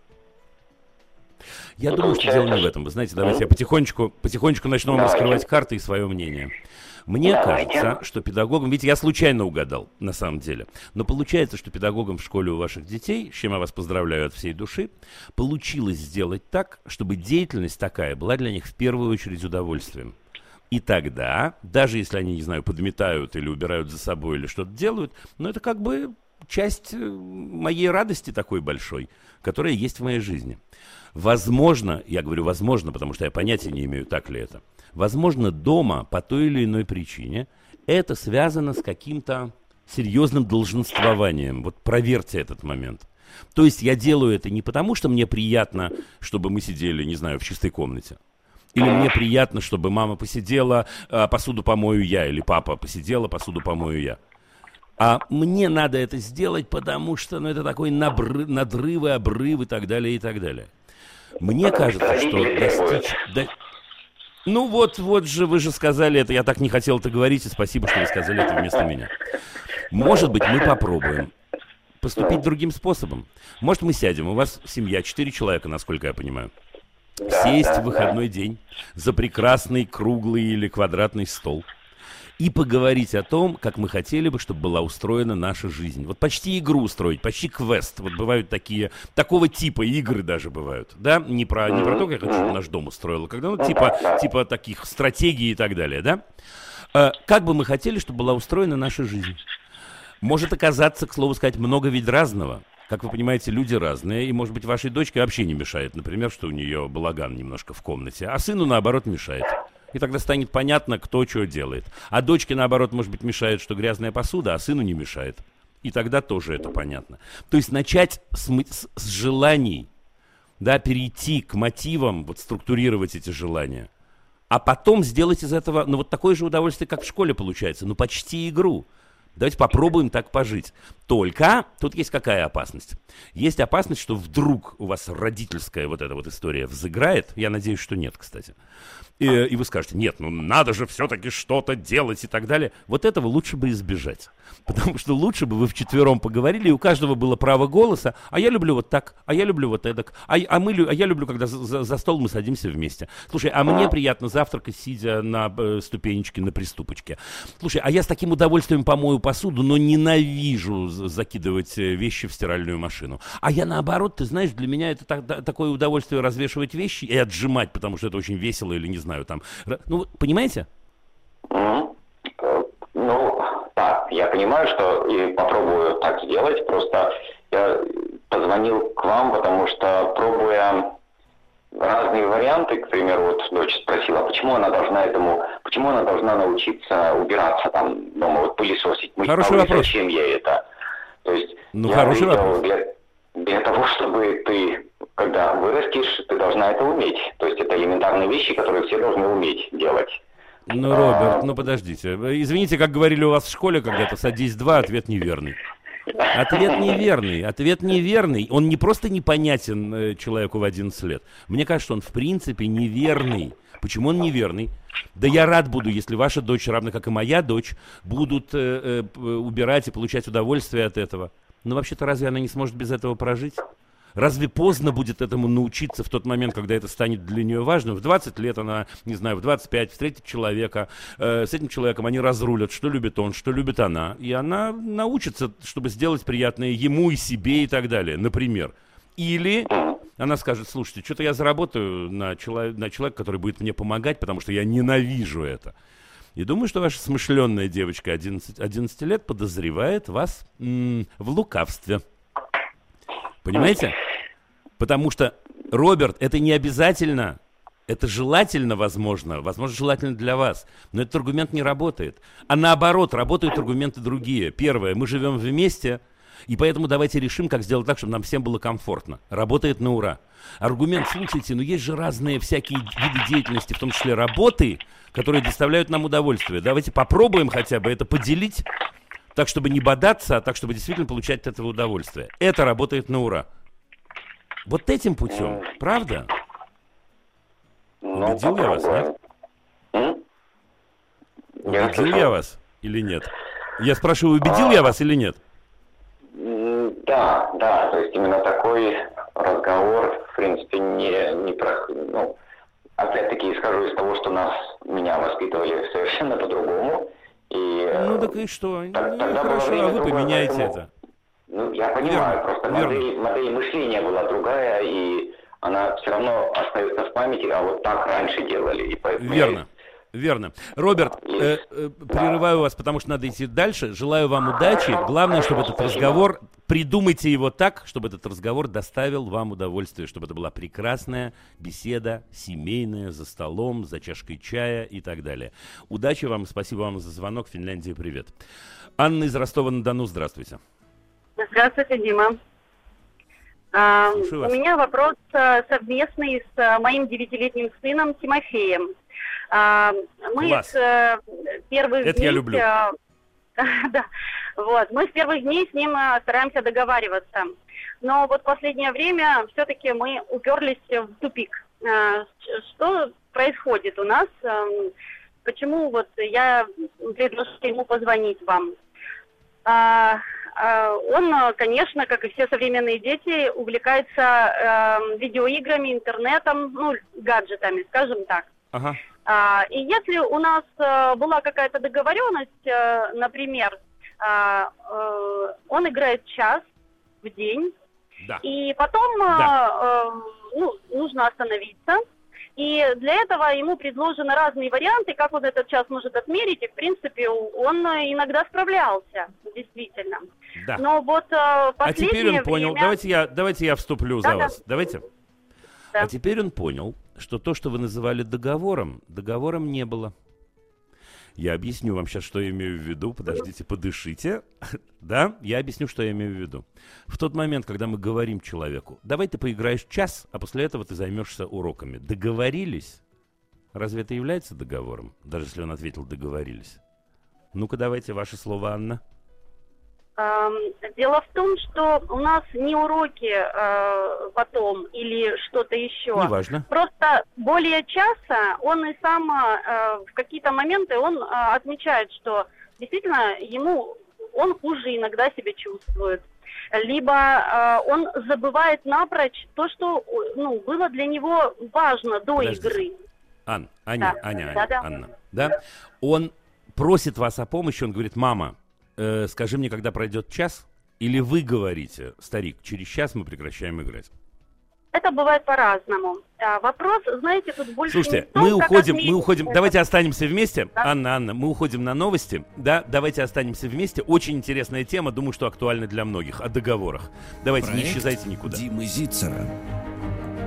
Я ну, думаю, что дело не в этом. Вы знаете, давайте я потихонечку, потихонечку начну вам раскрывать карты и свое мнение. Мне Давайте. кажется, что педагогам, видите, я случайно угадал, на самом деле, но получается, что педагогам в школе у ваших детей, с чем я вас поздравляю от всей души, получилось сделать так, чтобы деятельность такая была для них в первую очередь удовольствием. И тогда, даже если они, не знаю, подметают или убирают за собой или что-то делают, но это как бы часть э, моей радости такой большой, которая есть в моей жизни. Возможно, я говорю возможно, потому что я понятия не имею, так ли это, Возможно, дома по той или иной причине это связано с каким-то серьезным долженствованием. Вот проверьте этот момент. То есть я делаю это не потому, что мне приятно, чтобы мы сидели, не знаю, в чистой комнате. Или мне приятно, чтобы мама посидела, а посуду помою я, или папа посидела, посуду помою я. А мне надо это сделать, потому что ну, это такой набры, надрывы, обрывы и так далее, и так далее. Мне кажется, что достичь... До... Ну вот, вот же, вы же сказали это, я так не хотел это говорить, и спасибо, что вы сказали это вместо меня. Может быть, мы попробуем поступить другим способом. Может, мы сядем, у вас семья, четыре человека, насколько я понимаю. Сесть в выходной день за прекрасный круглый или квадратный стол – и поговорить о том, как мы хотели бы, чтобы была устроена наша жизнь. Вот почти игру устроить, почти квест. Вот бывают такие, такого типа игры даже бывают, да? Не про, не про то, как я наш дом устроил, когда, ну, типа, типа таких стратегий и так далее, да? А, как бы мы хотели, чтобы была устроена наша жизнь? Может оказаться, к слову сказать, много ведь разного. Как вы понимаете, люди разные, и, может быть, вашей дочке вообще не мешает, например, что у нее балаган немножко в комнате, а сыну, наоборот, мешает. И тогда станет понятно, кто что делает. А дочке, наоборот, может быть, мешает, что грязная посуда, а сыну не мешает. И тогда тоже это понятно. То есть начать с, с, с желаний, да, перейти к мотивам, вот структурировать эти желания. А потом сделать из этого, ну, вот такое же удовольствие, как в школе получается, ну, почти игру. Давайте попробуем так пожить. Только тут есть какая опасность? Есть опасность, что вдруг у вас родительская вот эта вот история взыграет. Я надеюсь, что нет, кстати. И, и вы скажете, нет, ну надо же все-таки что-то делать и так далее. Вот этого лучше бы избежать. <laughs> Потому что лучше бы вы вчетвером поговорили, и у каждого было право голоса, а я люблю вот так, а я люблю вот эдак, а, а, мы, а я люблю, когда за, за стол мы садимся вместе. Слушай, а мне приятно завтракать, сидя на э, ступенечке, на приступочке. Слушай, а я с таким удовольствием помою посуду, но ненавижу закидывать э, вещи в стиральную машину. А я наоборот, ты знаешь, для меня это так, такое удовольствие развешивать вещи и отжимать, потому что это очень весело или не знаю, там. Ну, понимаете? Ну, да, я понимаю, что и попробую так сделать. Просто я позвонил к вам, потому что пробуя разные варианты, к примеру, вот дочь спросила, почему она должна этому, почему она должна научиться убираться там дома, вот пылесосить, мыть Хороший вопрос. зачем ей это? То есть ну, я хороший вопрос. Для, для того, чтобы ты, когда вырастешь, ты должна это уметь. То есть это элементарные вещи, которые все должны уметь делать. Ну, Роберт, ну подождите. Извините, как говорили у вас в школе когда-то, садись два, ответ неверный. Ответ неверный. Ответ неверный. Он не просто непонятен э, человеку в 11 лет. Мне кажется, он в принципе неверный. Почему он неверный? Да я рад буду, если ваша дочь, равно как и моя дочь, будут э, э, убирать и получать удовольствие от этого. Но вообще-то разве она не сможет без этого прожить? Разве поздно будет этому научиться в тот момент, когда это станет для нее важным? В 20 лет она, не знаю, в 25 встретит человека, э, с этим человеком они разрулят, что любит он, что любит она. И она научится, чтобы сделать приятное ему и себе и так далее, например. Или она скажет, слушайте, что-то я заработаю на, чело- на человека, который будет мне помогать, потому что я ненавижу это. И думаю, что ваша смышленная девочка 11, 11 лет подозревает вас м- в лукавстве. Понимаете? Потому что, Роберт, это не обязательно. Это желательно, возможно, возможно, желательно для вас, но этот аргумент не работает. А наоборот, работают аргументы другие. Первое, мы живем вместе, и поэтому давайте решим, как сделать так, чтобы нам всем было комфортно. Работает на ура. Аргумент, слушайте, но есть же разные всякие виды деятельности, в том числе работы, которые доставляют нам удовольствие. Давайте попробуем хотя бы это поделить так, чтобы не бодаться, а так, чтобы действительно получать от этого удовольствие. Это работает на ура. Вот этим путем, правда? Ну, Убедил я вас, нет? Убедил я, я вас или нет? Я спрашиваю, убедил а... я вас или нет? Да, да, то есть именно такой разговор, в принципе, не, не про, ну, опять-таки исхожу из того, что нас, меня воспитывали совершенно по-другому, и, ну так и что? Так, ну, хорошо, а вы поменяете поэтому... это. Ну, я понимаю, верно, просто верно. Модель, модель мышления была другая, и она все равно остается в памяти, а вот так раньше делали. И поэтому верно. Верно. Роберт, э, э, прерываю вас, потому что надо идти дальше. Желаю вам удачи. Главное, чтобы этот разговор, придумайте его так, чтобы этот разговор доставил вам удовольствие, чтобы это была прекрасная беседа, семейная, за столом, за чашкой чая и так далее. Удачи вам, спасибо вам за звонок. Финляндия, привет. Анна из Ростова-на-Дону, здравствуйте. Здравствуйте, Дима. А, у меня вопрос а, совместный с а, моим девятилетним сыном Тимофеем. А, мы Класс. с э, первых Это дней... я люблю. Э, <laughs> да, вот, мы с первых дней с ним э, стараемся договариваться. Но вот последнее время все-таки мы уперлись в тупик. Что происходит у нас? Почему вот я предложила ему позвонить вам? А, а, он, конечно, как и все современные дети, увлекается видеоиграми, интернетом, ну, гаджетами, скажем так. Ага. А, и если у нас а, была какая-то договоренность, а, например, а, а, он играет час в день, да. и потом да. ну, нужно остановиться. И для этого ему предложены разные варианты, как он этот час может отмерить, и, в принципе, он иногда справлялся, действительно. Да. Но вот последнее А теперь он понял, время... давайте, я, давайте я вступлю да, за да. вас, давайте. Да. А теперь он понял, что то, что вы называли договором, договором не было. Я объясню вам сейчас, что я имею в виду. Подождите, подышите. <laughs> да, я объясню, что я имею в виду. В тот момент, когда мы говорим человеку, давай ты поиграешь час, а после этого ты займешься уроками. Договорились? Разве это является договором? Даже если он ответил «договорились». Ну-ка, давайте ваше слово, Анна. Дело в том, что у нас не уроки э, потом или что-то еще. Неважно. Просто более часа он и сам э, в какие-то моменты он э, отмечает, что действительно ему он хуже иногда себя чувствует. Либо э, он забывает напрочь то, что ну, было для него важно до Подождите. игры. Ан, Аня, да. Аня, Аня, да, да. Анна. Да? Он просит вас о помощи, он говорит, мама, э, скажи мне, когда пройдет час, или вы говорите, старик, через час мы прекращаем играть? Это бывает по-разному. А, вопрос, знаете, тут больше Слушайте, не том, мы уходим, мы уходим. Давайте останемся вместе, да? Анна, Анна. Мы уходим на новости, да? Давайте останемся вместе. Очень интересная тема, думаю, что актуальна для многих о договорах. Давайте Проект не исчезайте никуда. Димы Зицера.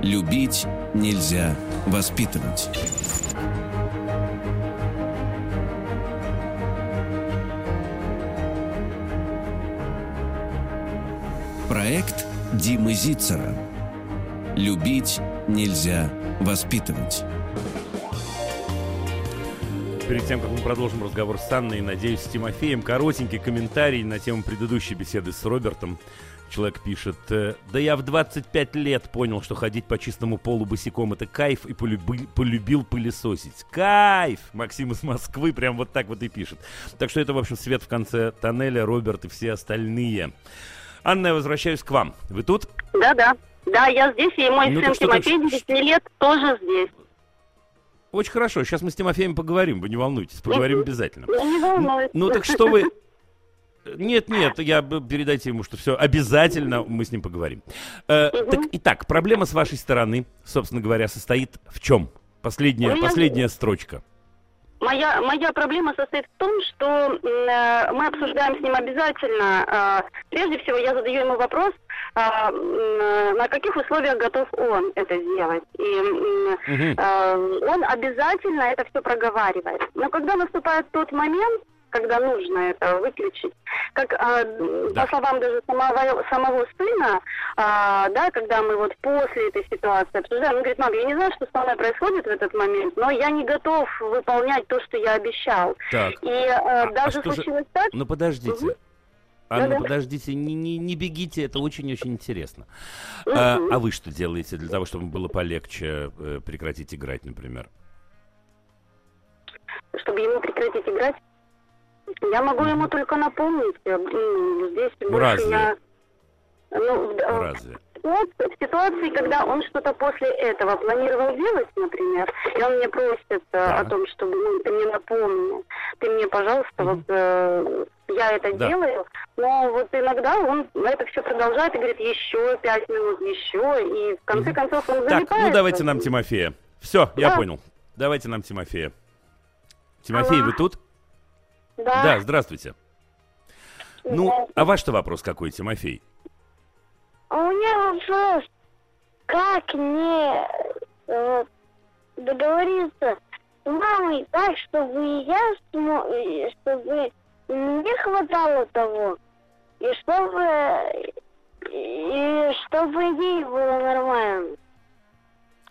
Любить нельзя воспитывать. Проект Димы Зицера. Любить нельзя воспитывать. Перед тем, как мы продолжим разговор с Анной, надеюсь, с Тимофеем, коротенький комментарий на тему предыдущей беседы с Робертом. Человек пишет, «Э, да я в 25 лет понял, что ходить по чистому полу босиком это кайф и полюби, полюбил пылесосить. Кайф! Максим из Москвы прям вот так вот и пишет. Так что это, в общем, свет в конце тоннеля, Роберт и все остальные. Анна, я возвращаюсь к вам. Вы тут? Да-да. Да, я здесь, и мой ну, сын Тимофей, 10 лет, тоже здесь. Очень хорошо. Сейчас мы с Тимофеем поговорим, вы не волнуйтесь, поговорим обязательно. Не волнуюсь. Ну так что вы... Нет, нет, я передайте ему, что все обязательно мы с ним поговорим. Э, угу. Так, итак, проблема с вашей стороны, собственно говоря, состоит в чем? Последняя, последняя строчка. Моя, моя проблема состоит в том, что э, мы обсуждаем с ним обязательно. Э, прежде всего, я задаю ему вопрос, э, э, на каких условиях готов он это сделать. И э, он обязательно это все проговаривает. Но когда наступает тот момент, когда нужно это выключить. Как а, да. по словам даже самого, самого сына, а, да, когда мы вот после этой ситуации обсуждаем, он говорит, мам, я не знаю, что со мной происходит в этот момент, но я не готов выполнять то, что я обещал. Так. И а даже а случилось же... так... Ну подождите. Угу. Анна, да, подождите, не, не, не бегите, это очень-очень интересно. Угу. А, а вы что делаете для того, чтобы было полегче э, прекратить играть, например? Чтобы ему прекратить играть? Я могу ему только напомнить. Э, здесь ну, разве? Я... Ну, разве? Вот в ситуации, когда он что-то после этого планировал делать, например, и он мне просит э, да. о том, чтобы ну, ты мне напомнил, ты мне, пожалуйста, mm-hmm. вот э, я это да. делаю, но вот иногда он это все продолжает и говорит еще пять минут, еще, и в конце mm-hmm. концов он залипает. Так, ну давайте нам Тимофея. Все, я да. понял. Давайте нам Тимофея. Тимофей, ага. вы тут? Да. Да, здравствуйте. Ну, а ваш-то вопрос какой, Тимофей? А у меня вопрос. Как мне э, договориться с мамой так, чтобы я смог, чтобы мне хватало того, и чтобы и чтобы ей было нормально.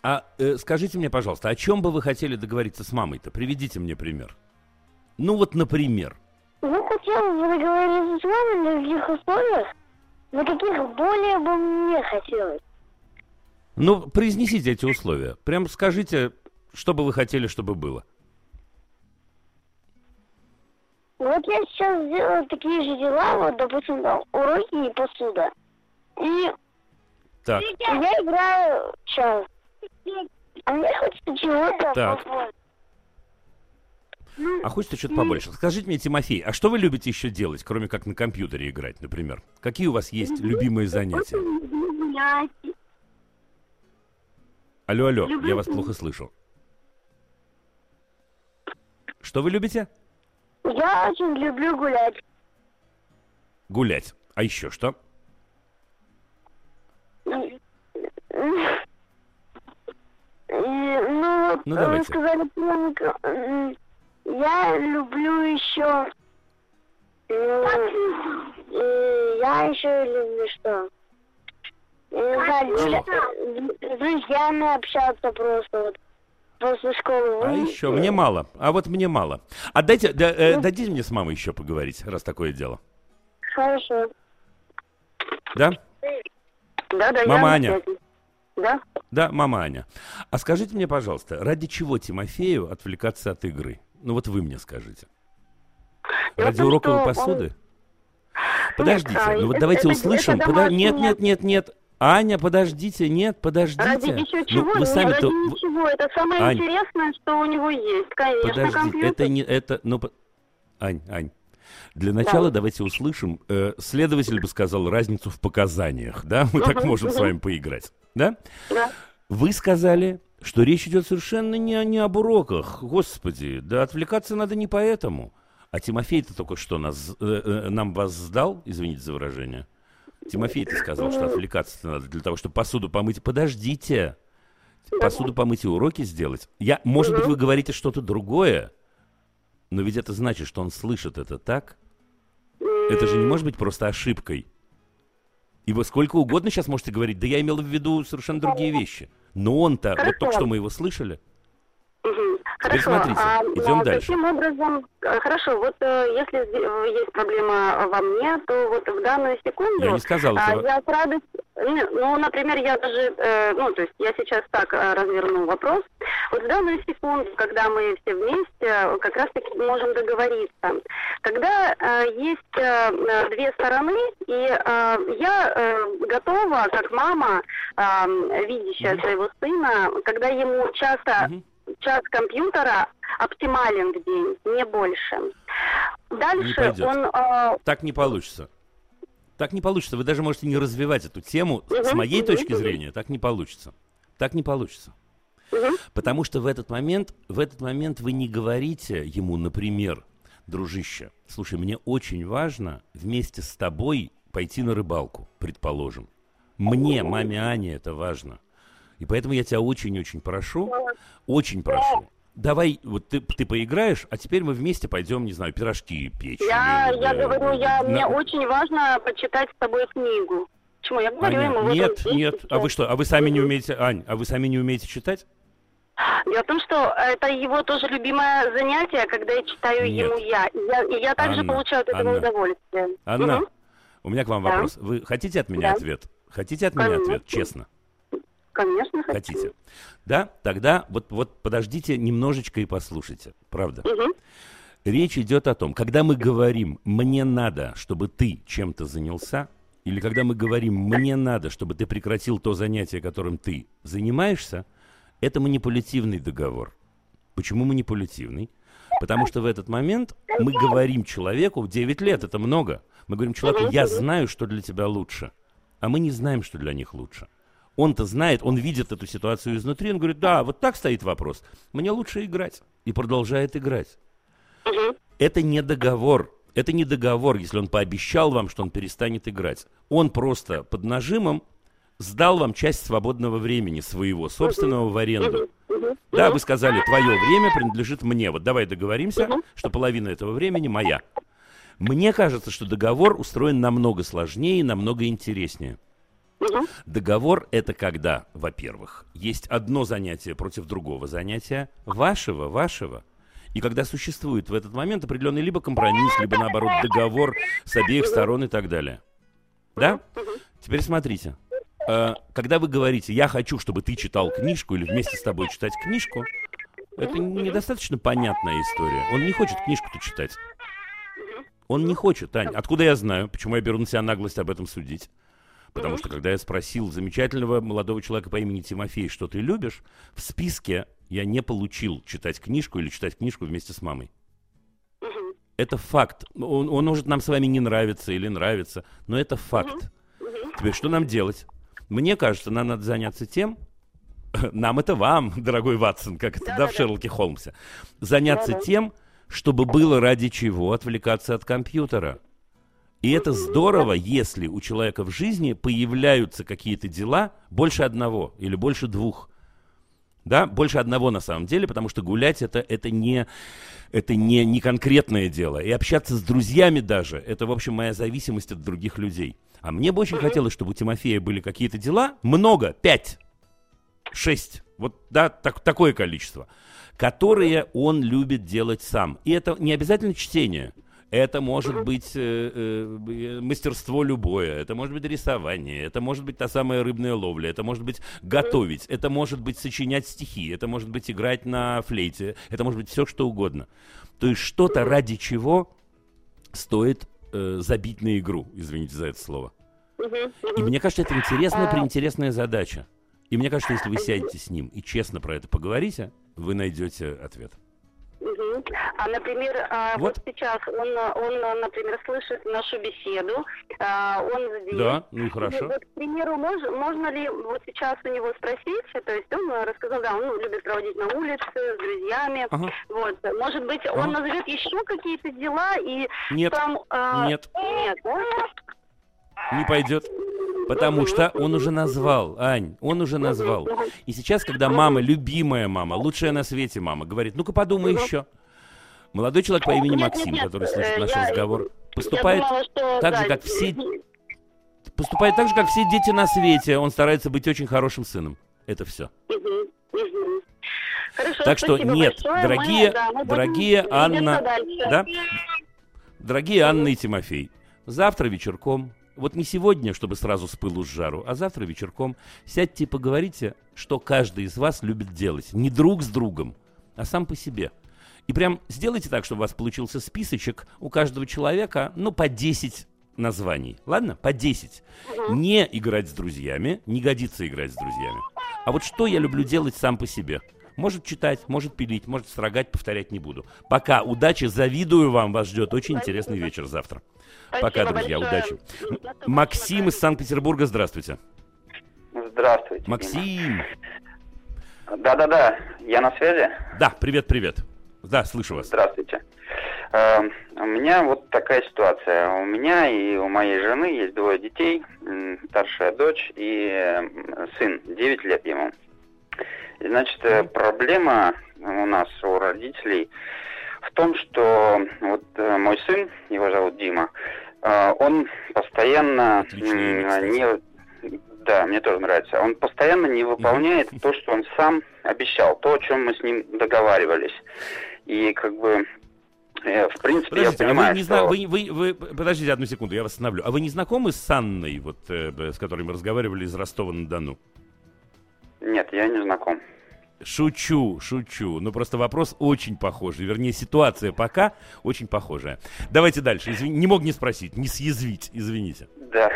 А э, скажите мне, пожалуйста, о чем бы вы хотели договориться с мамой-то? Приведите мне пример. Ну вот, например. Ну, хотел бы договориться с вами на каких условиях, на каких более бы мне хотелось. Ну, произнесите эти условия. Прям скажите, что бы вы хотели, чтобы было. Вот я сейчас делаю такие же дела, вот, допустим, там, уроки и посуда. И так. я играю час. А мне хочется чего-то так. А хочется что-то побольше. Скажите мне, Тимофей, а что вы любите еще делать, кроме как на компьютере играть, например? Какие у вас есть любимые занятия? Алло, алло, я вас плохо слышу. Что вы любите? Я очень люблю гулять. Гулять. А еще что? Ну, ну, ну давайте. сказали, я люблю еще... Я еще люблю что? с друзьями общаться просто вот после школы. А еще мне мало. А вот мне мало. А дайте, да, э, ну. дадите мне с мамой еще поговорить, раз такое дело. Хорошо. Да? Да, да. Мама Аня. Да? Да, мама Аня. А скажите мне, пожалуйста, ради чего Тимофею отвлекаться от игры? Ну вот вы мне скажите. Ради том, уроковой посуды? Он... Подождите, нет, ну вот это, давайте это, услышим. Это Подо... Нет, нет, нет, нет. Аня, подождите, нет, подождите. Ради еще чего? Ну, вы сами ради ничего. Это самое Ань, интересное, что у него есть, конечно. Подожди, компьютер. это не это, ну, Ань, Ань. Для начала да. давайте услышим. Э, следователь бы сказал разницу в показаниях, да? Мы так можем с вами поиграть, да? Да. Вы сказали, что речь идет совершенно не, не об уроках. Господи, да отвлекаться надо не поэтому. А Тимофей-то только что нас, э, э, нам вас сдал, извините за выражение. Тимофей-то сказал, что отвлекаться надо для того, чтобы посуду помыть. Подождите. Посуду помыть и уроки сделать. Я, может быть, вы говорите что-то другое, но ведь это значит, что он слышит это так. Это же не может быть просто ошибкой. И вы сколько угодно сейчас можете говорить, да я имел в виду совершенно другие вещи. Но он-то, вот только что мы его слышали. Хорошо. смотрите, а, идем а, дальше. Каким образом, э, хорошо, вот э, если э, есть проблема во мне, то вот в данную секунду... Я не сказал этого. Я с радостью... Ну, например, я даже, ну, то есть я сейчас так разверну вопрос. Вот в данную секунду, когда мы все вместе, как раз-таки можем договориться. Когда есть две стороны, и я готова, как мама, видящая своего сына, когда ему часто час компьютера оптимален в день, не больше. Дальше не он... Э... Так не получится. Так не получится. Вы даже можете не развивать эту тему. Угу, С моей угу, точки угу. зрения, так не получится. Так не получится. Угу. Потому что в этот момент, в этот момент вы не говорите ему, например, дружище, слушай, мне очень важно вместе с тобой пойти на рыбалку, предположим. Мне, маме Ане, это важно. И поэтому я тебя очень-очень прошу, очень прошу. Давай, вот ты, ты поиграешь, а теперь мы вместе пойдем, не знаю, пирожки печь. Я, или, я да, говорю, я, на... мне очень важно почитать с тобой книгу. Почему? Я говорю Аня, ему... Нет, вот нет, а вы что, а вы сами не умеете, Ань, а вы сами не умеете читать? Дело в том, что это его тоже любимое занятие, когда я читаю Нет. ему я. И я, и я также Анна, получаю от этого Анна, удовольствие. Анна, угу. у меня к вам да. вопрос. Вы хотите от меня да. ответ? Хотите от меня Конечно. ответ? Честно. Конечно, хочу. Хотите? Да? Тогда вот, вот подождите немножечко и послушайте. Правда? Угу. Речь идет о том, когда мы говорим «мне надо, чтобы ты чем-то занялся», или когда мы говорим «мне надо, чтобы ты прекратил то занятие, которым ты занимаешься», это манипулятивный договор. Почему манипулятивный? Потому что в этот момент мы говорим человеку, в 9 лет это много, мы говорим человеку, я знаю, что для тебя лучше, а мы не знаем, что для них лучше. Он-то знает, он видит эту ситуацию изнутри, он говорит, да, вот так стоит вопрос. Мне лучше играть. И продолжает играть. Угу. Это не договор. Это не договор, если он пообещал вам, что он перестанет играть. Он просто под нажимом сдал вам часть свободного времени своего, собственного в аренду. Да, вы сказали, твое время принадлежит мне. Вот давай договоримся, что половина этого времени моя. Мне кажется, что договор устроен намного сложнее и намного интереснее. Угу. Договор это когда, во-первых, есть одно занятие против другого занятия, вашего, вашего. И когда существует в этот момент определенный либо компромисс, либо наоборот договор с обеих сторон и так далее. Да? Теперь смотрите. Э, когда вы говорите, я хочу, чтобы ты читал книжку или вместе с тобой читать книжку, это недостаточно понятная история. Он не хочет книжку-то читать. Он не хочет, Ань. Откуда я знаю? Почему я беру на себя наглость об этом судить? Потому что когда я спросил замечательного молодого человека по имени Тимофей, что ты любишь, в списке я не получил читать книжку или читать книжку вместе с мамой. Это факт. Он, он может нам с вами не нравиться или нравиться, но это факт. Теперь что нам делать? Мне кажется, нам надо заняться тем, <laughs> нам это вам, <laughs> дорогой Ватсон, как это, да, да, да в Шерлоке Холмсе, заняться да, да. тем, чтобы было ради чего отвлекаться от компьютера. И это здорово, если у человека в жизни появляются какие-то дела больше одного или больше двух. Да, больше одного на самом деле, потому что гулять это, это, не, это не, не конкретное дело. И общаться с друзьями даже, это, в общем, моя зависимость от других людей. А мне бы очень хотелось, чтобы у Тимофея были какие-то дела, много, пять, шесть, вот, да, так, такое количество, которые он любит делать сам. И это не обязательно чтение. Это может быть э, э, мастерство любое, это может быть рисование, это может быть та самая рыбная ловля, это может быть готовить, это может быть сочинять стихи, это может быть играть на флейте, это может быть все что угодно. То есть что-то ради стоит э, забить на игру, извините за это слово. И мне кажется, это интересная, приинтересная задача. И мне кажется, если вы сядете с ним и честно про это поговорите, вы найдете ответ. Угу. А, например, а, вот. вот сейчас он, он, например, слышит нашу беседу, а, он здесь. Да, ну и хорошо. вот, к примеру, мож, можно ли вот сейчас у него спросить, то есть он рассказал, да, он любит проводить на улице с друзьями, ага. вот, может быть, ага. он назовет еще какие-то дела и нет, там... А, нет, нет, не пойдет. Потому что он уже назвал, Ань, он уже назвал. И сейчас, когда мама, любимая мама, лучшая на свете мама, говорит, ну-ка подумай еще. Молодой человек по имени Максим, который слышит наш разговор, поступает так же, как все... поступает так же, как все дети на свете. Он старается быть очень хорошим сыном. Это все. Хорошо, так что нет, большое. дорогие, мы, да, мы дорогие Анна, да, дорогие Анна и Тимофей, завтра вечерком, вот не сегодня, чтобы сразу с пылу с жару, а завтра вечерком сядьте и поговорите, что каждый из вас любит делать, не друг с другом, а сам по себе. И прям сделайте так, чтобы у вас получился списочек у каждого человека, ну, по 10 названий. Ладно? По 10. Угу. Не играть с друзьями, не годится играть с друзьями. А вот что я люблю делать сам по себе? Может читать, может пилить, может строгать, повторять не буду. Пока. Удачи, завидую вам. Вас ждет очень Спасибо. интересный вечер завтра. Спасибо Пока, друзья, большое. удачи. Максим из Санкт-Петербурга, здравствуйте. Здравствуйте. Максим. Да-да-да, я на связи? Да, привет-привет. Да, слышу вас. Здравствуйте. Э, у меня вот такая ситуация. У меня и у моей жены есть двое детей, старшая дочь и сын, 9 лет ему. И, значит, э, проблема у нас, у родителей, в том, что вот э, мой сын, его зовут Дима, он постоянно не... Да, мне тоже нравится. Он постоянно не выполняет то, что он сам обещал, то, о чем мы с ним договаривались. И как бы э, в принципе, Подождите, я понимаю, а вы, не что... зна... вы, вы, вы, подождите одну секунду, я вас остановлю. А вы не знакомы с Анной, вот, э, с которой мы разговаривали из Ростова-на-Дону? Нет, я не знаком. Шучу, шучу. Ну, просто вопрос очень похожий. Вернее, ситуация пока очень похожая. Давайте дальше. Извин... Не мог не спросить, не съязвить, извините. Да.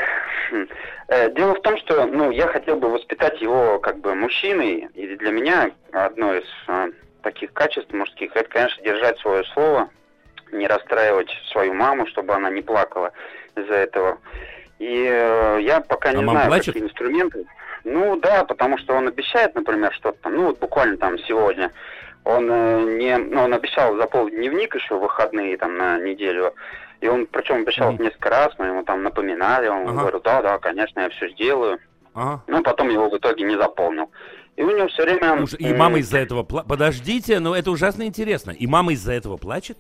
Хм. Э, дело в том, что ну, я хотел бы воспитать его как бы мужчиной. И для меня одно из таких качеств мужских, это, конечно, держать свое слово, не расстраивать свою маму, чтобы она не плакала из-за этого. И э, я пока а не знаю, плачет? какие инструменты. Ну да, потому что он обещает, например, что-то ну вот буквально там сегодня, он э, не, ну он обещал заполнить дневник еще в выходные там на неделю, и он причем обещал mm-hmm. несколько раз, мы ему там напоминали, он ага. говорит, да, да, конечно, я все сделаю. Ага. Ну потом его в итоге не заполнил. И у него все время... И мама из-за этого... Пла... Подождите, но это ужасно интересно. И мама из-за этого плачет?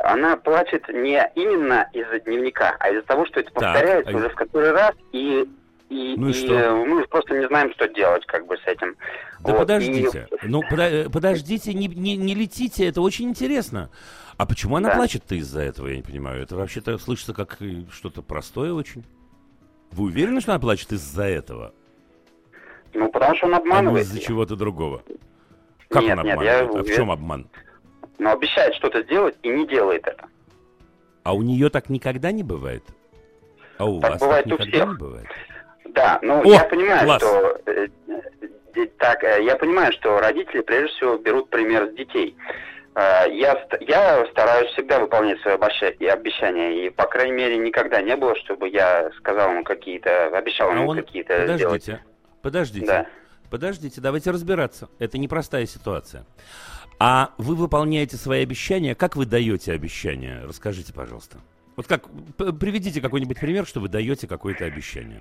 Она плачет не именно из-за дневника, а из-за того, что это повторяется так, уже в который раз, и и, ну и, и что? мы просто не знаем, что делать как бы с этим. Да вот. подождите, и... ну подо- подождите, не, не, не летите, это очень интересно. А почему она да. плачет-то из-за этого, я не понимаю. Это вообще-то слышится как что-то простое очень. Вы уверены, что она плачет из-за этого? Ну, потому что он обманывает. А из-за чего-то другого. Как нет, он обманывает? Нет, я... А в чем обман? Ну, обещает что-то сделать и не делает это. А у нее так никогда не бывает? А у так вас бывает так никогда всех. не бывает? Да, ну О, я понимаю, класс. что э, э, так, э, я понимаю, что родители прежде всего берут пример с детей. Э, я, я стараюсь всегда выполнять свои обещания, и, по крайней мере, никогда не было, чтобы я сказал ему какие-то, обещал ему а какие-то Подождите, сделать. Подождите, да. подождите, давайте разбираться. Это непростая ситуация. А вы выполняете свои обещания, как вы даете обещания? Расскажите, пожалуйста. Вот как, приведите какой-нибудь пример, что вы даете какое-то обещание.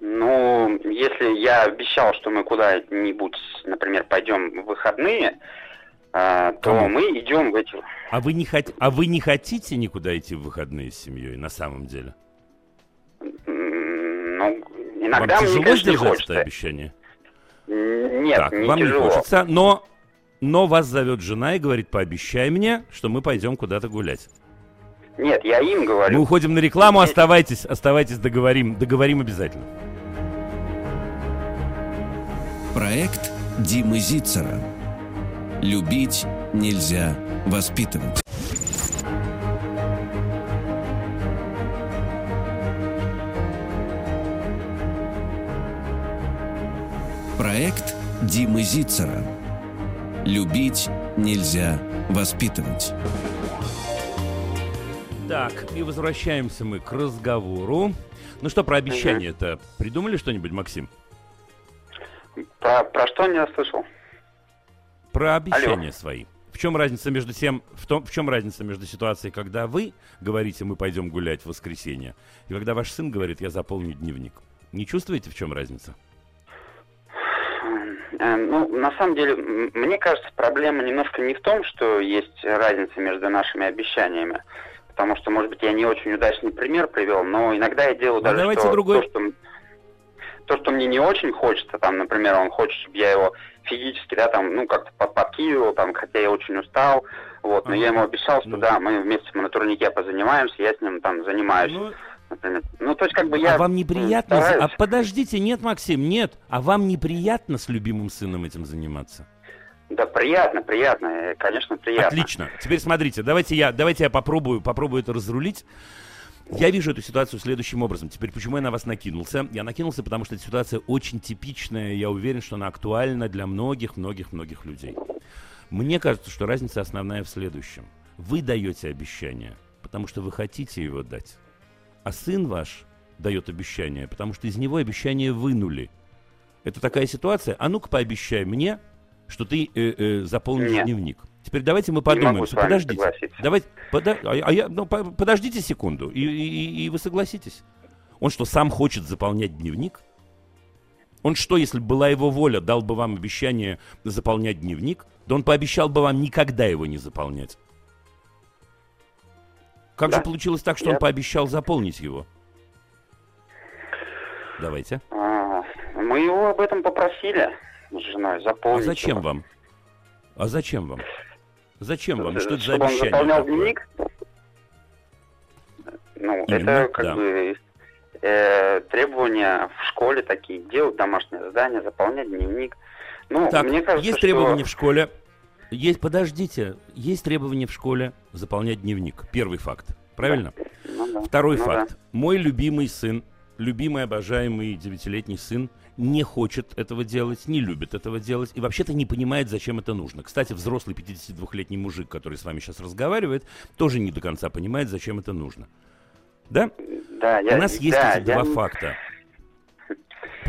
Ну, если я обещал, что мы куда-нибудь, например, пойдем в выходные, а, то Кому? мы идем в эти... А вы, не хот... а вы не хотите никуда идти в выходные с семьей на самом деле? Иногда вам мне, конечно, не хочется. это обещание? Нет, так, не вам тяжело. не хочется, но, но вас зовет жена и говорит, пообещай мне, что мы пойдем куда-то гулять. Нет, я им говорю. Мы уходим на рекламу, оставайтесь, оставайтесь, договорим, договорим обязательно. Проект Димы Зицера. Любить нельзя воспитывать. Проект Димы Зицера. Любить нельзя воспитывать. Так, и возвращаемся мы к разговору. Ну что, про обещание-то придумали что-нибудь, Максим? Про, про что не слышал? Про обещания Алло. свои. В чем разница между тем, в, том, в чем разница между ситуацией, когда вы говорите, мы пойдем гулять в воскресенье, и когда ваш сын говорит, я заполню дневник? Не чувствуете, в чем разница? Э, ну, на самом деле, мне кажется, проблема немножко не в том, что есть разница между нашими обещаниями. потому что, может быть, я не очень удачный пример привел, но иногда я делаю ну, даже давайте что, другой... то, что то, что мне не очень хочется, там, например, он хочет, чтобы я его физически, да, там, ну, как-то подкидывал, там, хотя я очень устал, вот, но я ему обещал, что ну. да, мы вместе мы на турнике позанимаемся, я с ним там занимаюсь. Ну. Ну, то есть, как бы я... А вам неприятно... Стараюсь... А подождите, нет, Максим, нет. А вам неприятно с любимым сыном этим заниматься? Да, приятно, приятно, э, конечно, приятно. Отлично. Теперь смотрите, давайте я, давайте я попробую, попробую это разрулить. Я вижу эту ситуацию следующим образом. Теперь, почему я на вас накинулся? Я накинулся, потому что эта ситуация очень типичная. Я уверен, что она актуальна для многих-многих-многих людей. Мне кажется, что разница основная в следующем. Вы даете обещание, потому что вы хотите его дать. А сын ваш дает обещание, потому что из него обещание вынули. Это такая ситуация. А ну-ка пообещай мне, что ты э, э, заполнишь Нет. дневник. Теперь давайте мы подумаем, что подождите. Давайте, пода, а, а я, ну, по, подождите секунду, и, и, и вы согласитесь. Он что, сам хочет заполнять дневник? Он что, если бы была его воля, дал бы вам обещание заполнять дневник? Да он пообещал бы вам никогда его не заполнять. Как да. же получилось так, что я... он пообещал заполнить его? Давайте. А, мы его об этом попросили с женой заполнить. А зачем его. вам? А зачем вам? Зачем вам? Что это за обещание? он заполнял такое? дневник? Ну, Именно, это как да. бы э, требования в школе такие. Делать домашнее задание, заполнять дневник. Ну, так, мне кажется, есть что... требования в школе. Есть, подождите, есть требования в школе заполнять дневник. Первый факт. Правильно? Да. Ну, да. Второй ну, факт. Да. Мой любимый сын, любимый, обожаемый девятилетний сын не хочет этого делать, не любит этого делать и вообще-то не понимает, зачем это нужно. Кстати, взрослый 52-летний мужик, который с вами сейчас разговаривает, тоже не до конца понимает, зачем это нужно. Да? Да, я, У нас есть да, эти я... два факта.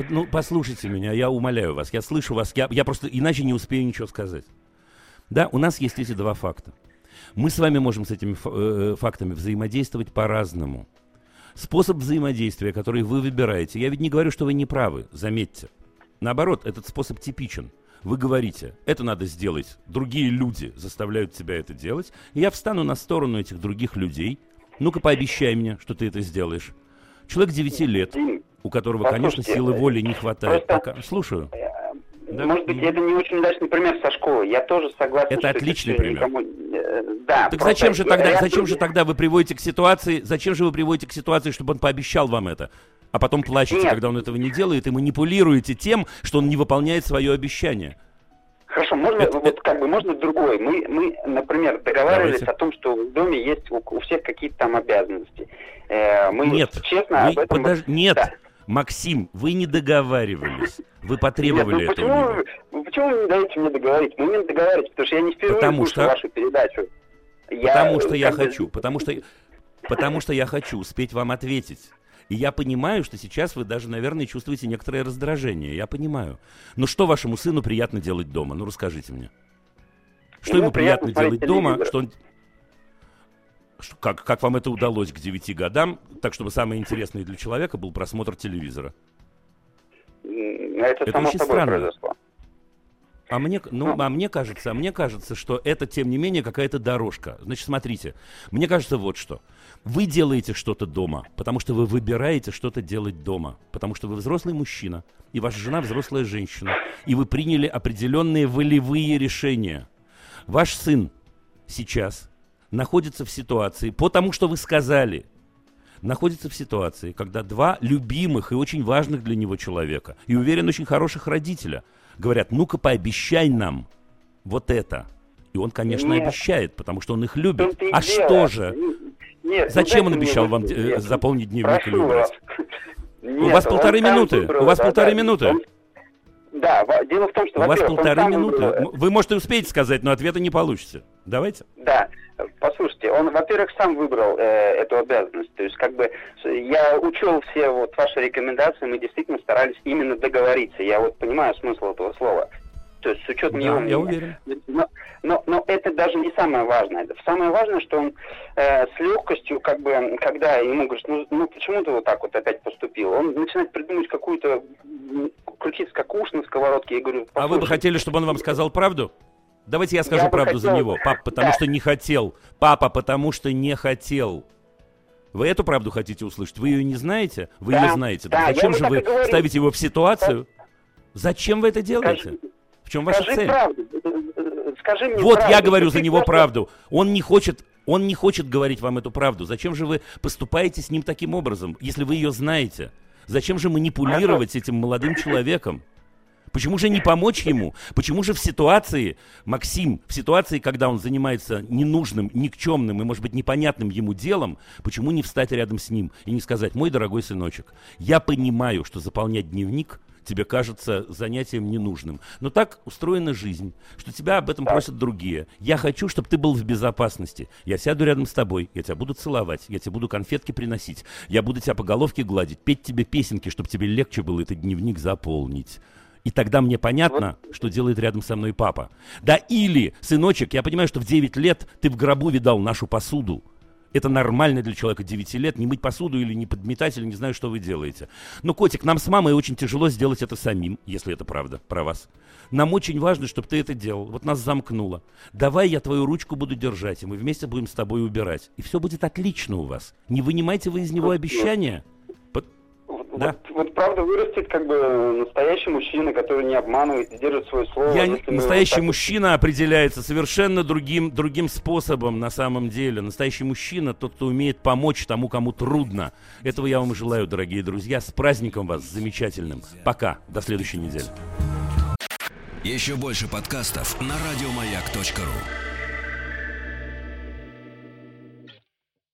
Ну, послушайте меня, я умоляю вас, я слышу вас, я, я просто иначе не успею ничего сказать. Да, у нас есть эти два факта. Мы с вами можем с этими э, фактами взаимодействовать по-разному. Способ взаимодействия, который вы выбираете, я ведь не говорю, что вы не правы, заметьте. Наоборот, этот способ типичен. Вы говорите, это надо сделать, другие люди заставляют тебя это делать, и я встану на сторону этих других людей. Ну-ка, пообещай мне, что ты это сделаешь. Человек 9 лет, у которого, конечно, силы воли не хватает. Пока... Слушаю. Да? Может быть, это не очень удачный пример со школы. Я тоже согласен. Это отличный это пример. Никому... Э, да. Так зачем же тогда, я... зачем же тогда вы приводите к ситуации, зачем же вы приводите к ситуации, чтобы он пообещал вам это, а потом плачете, Нет. когда он этого не делает, и манипулируете тем, что он не выполняет свое обещание? Хорошо, можно это, вот как бы можно другое. Мы, мы, например, договаривались Давайте. о том, что в доме есть у, у всех какие-то там обязанности. Э, мы Нет, честно вы об этом. Подож... Нет. Да. Максим, вы не договаривались. Вы потребовали Нет, ну, почему, этого. Вы, почему вы не даете мне договорить? Мы не договаривать, потому что я не впервые потому слушаю что... вашу передачу. Я, потому что я хочу, потому что, потому что я хочу успеть вам ответить. И я понимаю, что сейчас вы даже, наверное, чувствуете некоторое раздражение. Я понимаю. Но что вашему сыну приятно делать дома? Ну, расскажите мне. Что ему, ему приятно, приятно делать дома? Что он... Как, как вам это удалось к 9 годам, так чтобы самое интересное для человека был просмотр телевизора? Это, это само очень собой странно. произошло. А мне, ну, ну, а мне кажется, а мне кажется, что это, тем не менее, какая-то дорожка. Значит, смотрите, мне кажется вот что. Вы делаете что-то дома, потому что вы выбираете что-то делать дома, потому что вы взрослый мужчина, и ваша жена взрослая женщина, и вы приняли определенные волевые решения. Ваш сын сейчас находится в ситуации, потому что вы сказали, находится в ситуации, когда два любимых и очень важных для него человека, и уверен, очень хороших родителя, говорят, ну-ка пообещай нам вот это. И он, конечно, Нет. обещает, потому что он их любит. А что же? Нет, Зачем он обещал вам э, заполнить дневник Прошу или убрать? Нет, <laughs> у вас полторы минуты. Выбрал, у вас да, полторы да, минуты. Он... Да, дело в том, что... У вас полторы минуты. Выбрал... Вы, можете успеть сказать, но ответа не получится. Давайте. Да. Послушайте, он, во-первых, сам выбрал э, эту обязанность. То есть, как бы, я учел все вот ваши рекомендации, мы действительно старались именно договориться. Я вот понимаю смысл этого слова. То есть с учетом да, его я уверен. Но, но, но это даже не самое важное. Самое важное, что он э, с легкостью, как бы, когда ему говорят, ну, ну почему ты вот так вот опять поступил, он начинает придумать какую-то, крутиться как уж на сковородке. Я говорю, а вы бы хотели, чтобы он вам сказал правду? Давайте я скажу я правду хотел... за него. Папа, потому да. что не хотел. Папа, потому что не хотел. Вы эту правду хотите услышать? Вы ее не знаете? Вы да, ее знаете. Да, Зачем же вы ставите его в ситуацию? Зачем вы это делаете? В чем ваша цель? Правду. Скажи мне вот правду. я говорю за него правду. Он не хочет он не хочет говорить вам эту правду. Зачем же вы поступаете с ним таким образом, если вы ее знаете? Зачем же манипулировать этим молодым человеком? Почему же не помочь ему? Почему же в ситуации, Максим, в ситуации, когда он занимается ненужным, никчемным и, может быть, непонятным ему делом, почему не встать рядом с ним и не сказать, мой дорогой сыночек, я понимаю, что заполнять дневник тебе кажется занятием ненужным. Но так устроена жизнь, что тебя об этом просят другие. Я хочу, чтобы ты был в безопасности. Я сяду рядом с тобой, я тебя буду целовать, я тебе буду конфетки приносить, я буду тебя по головке гладить, петь тебе песенки, чтобы тебе легче было этот дневник заполнить. И тогда мне понятно, вот. что делает рядом со мной папа. Да или, сыночек, я понимаю, что в 9 лет ты в гробу видал нашу посуду. Это нормально для человека 9 лет, не мыть посуду или не подметать, или не знаю, что вы делаете. Но, котик, нам с мамой очень тяжело сделать это самим, если это правда про вас. Нам очень важно, чтобы ты это делал. Вот нас замкнуло. Давай я твою ручку буду держать, и мы вместе будем с тобой убирать. И все будет отлично у вас. Не вынимайте вы из него обещания. Да. Вот, вот правда вырастет как бы настоящий мужчина, который не обманывает, держит свое слово. Я, настоящий так... мужчина определяется совершенно другим, другим способом на самом деле. Настоящий мужчина тот, кто умеет помочь тому, кому трудно. Этого я вам желаю, дорогие друзья. С праздником вас замечательным. Пока. До следующей недели. Еще больше подкастов на радиомаяк.ру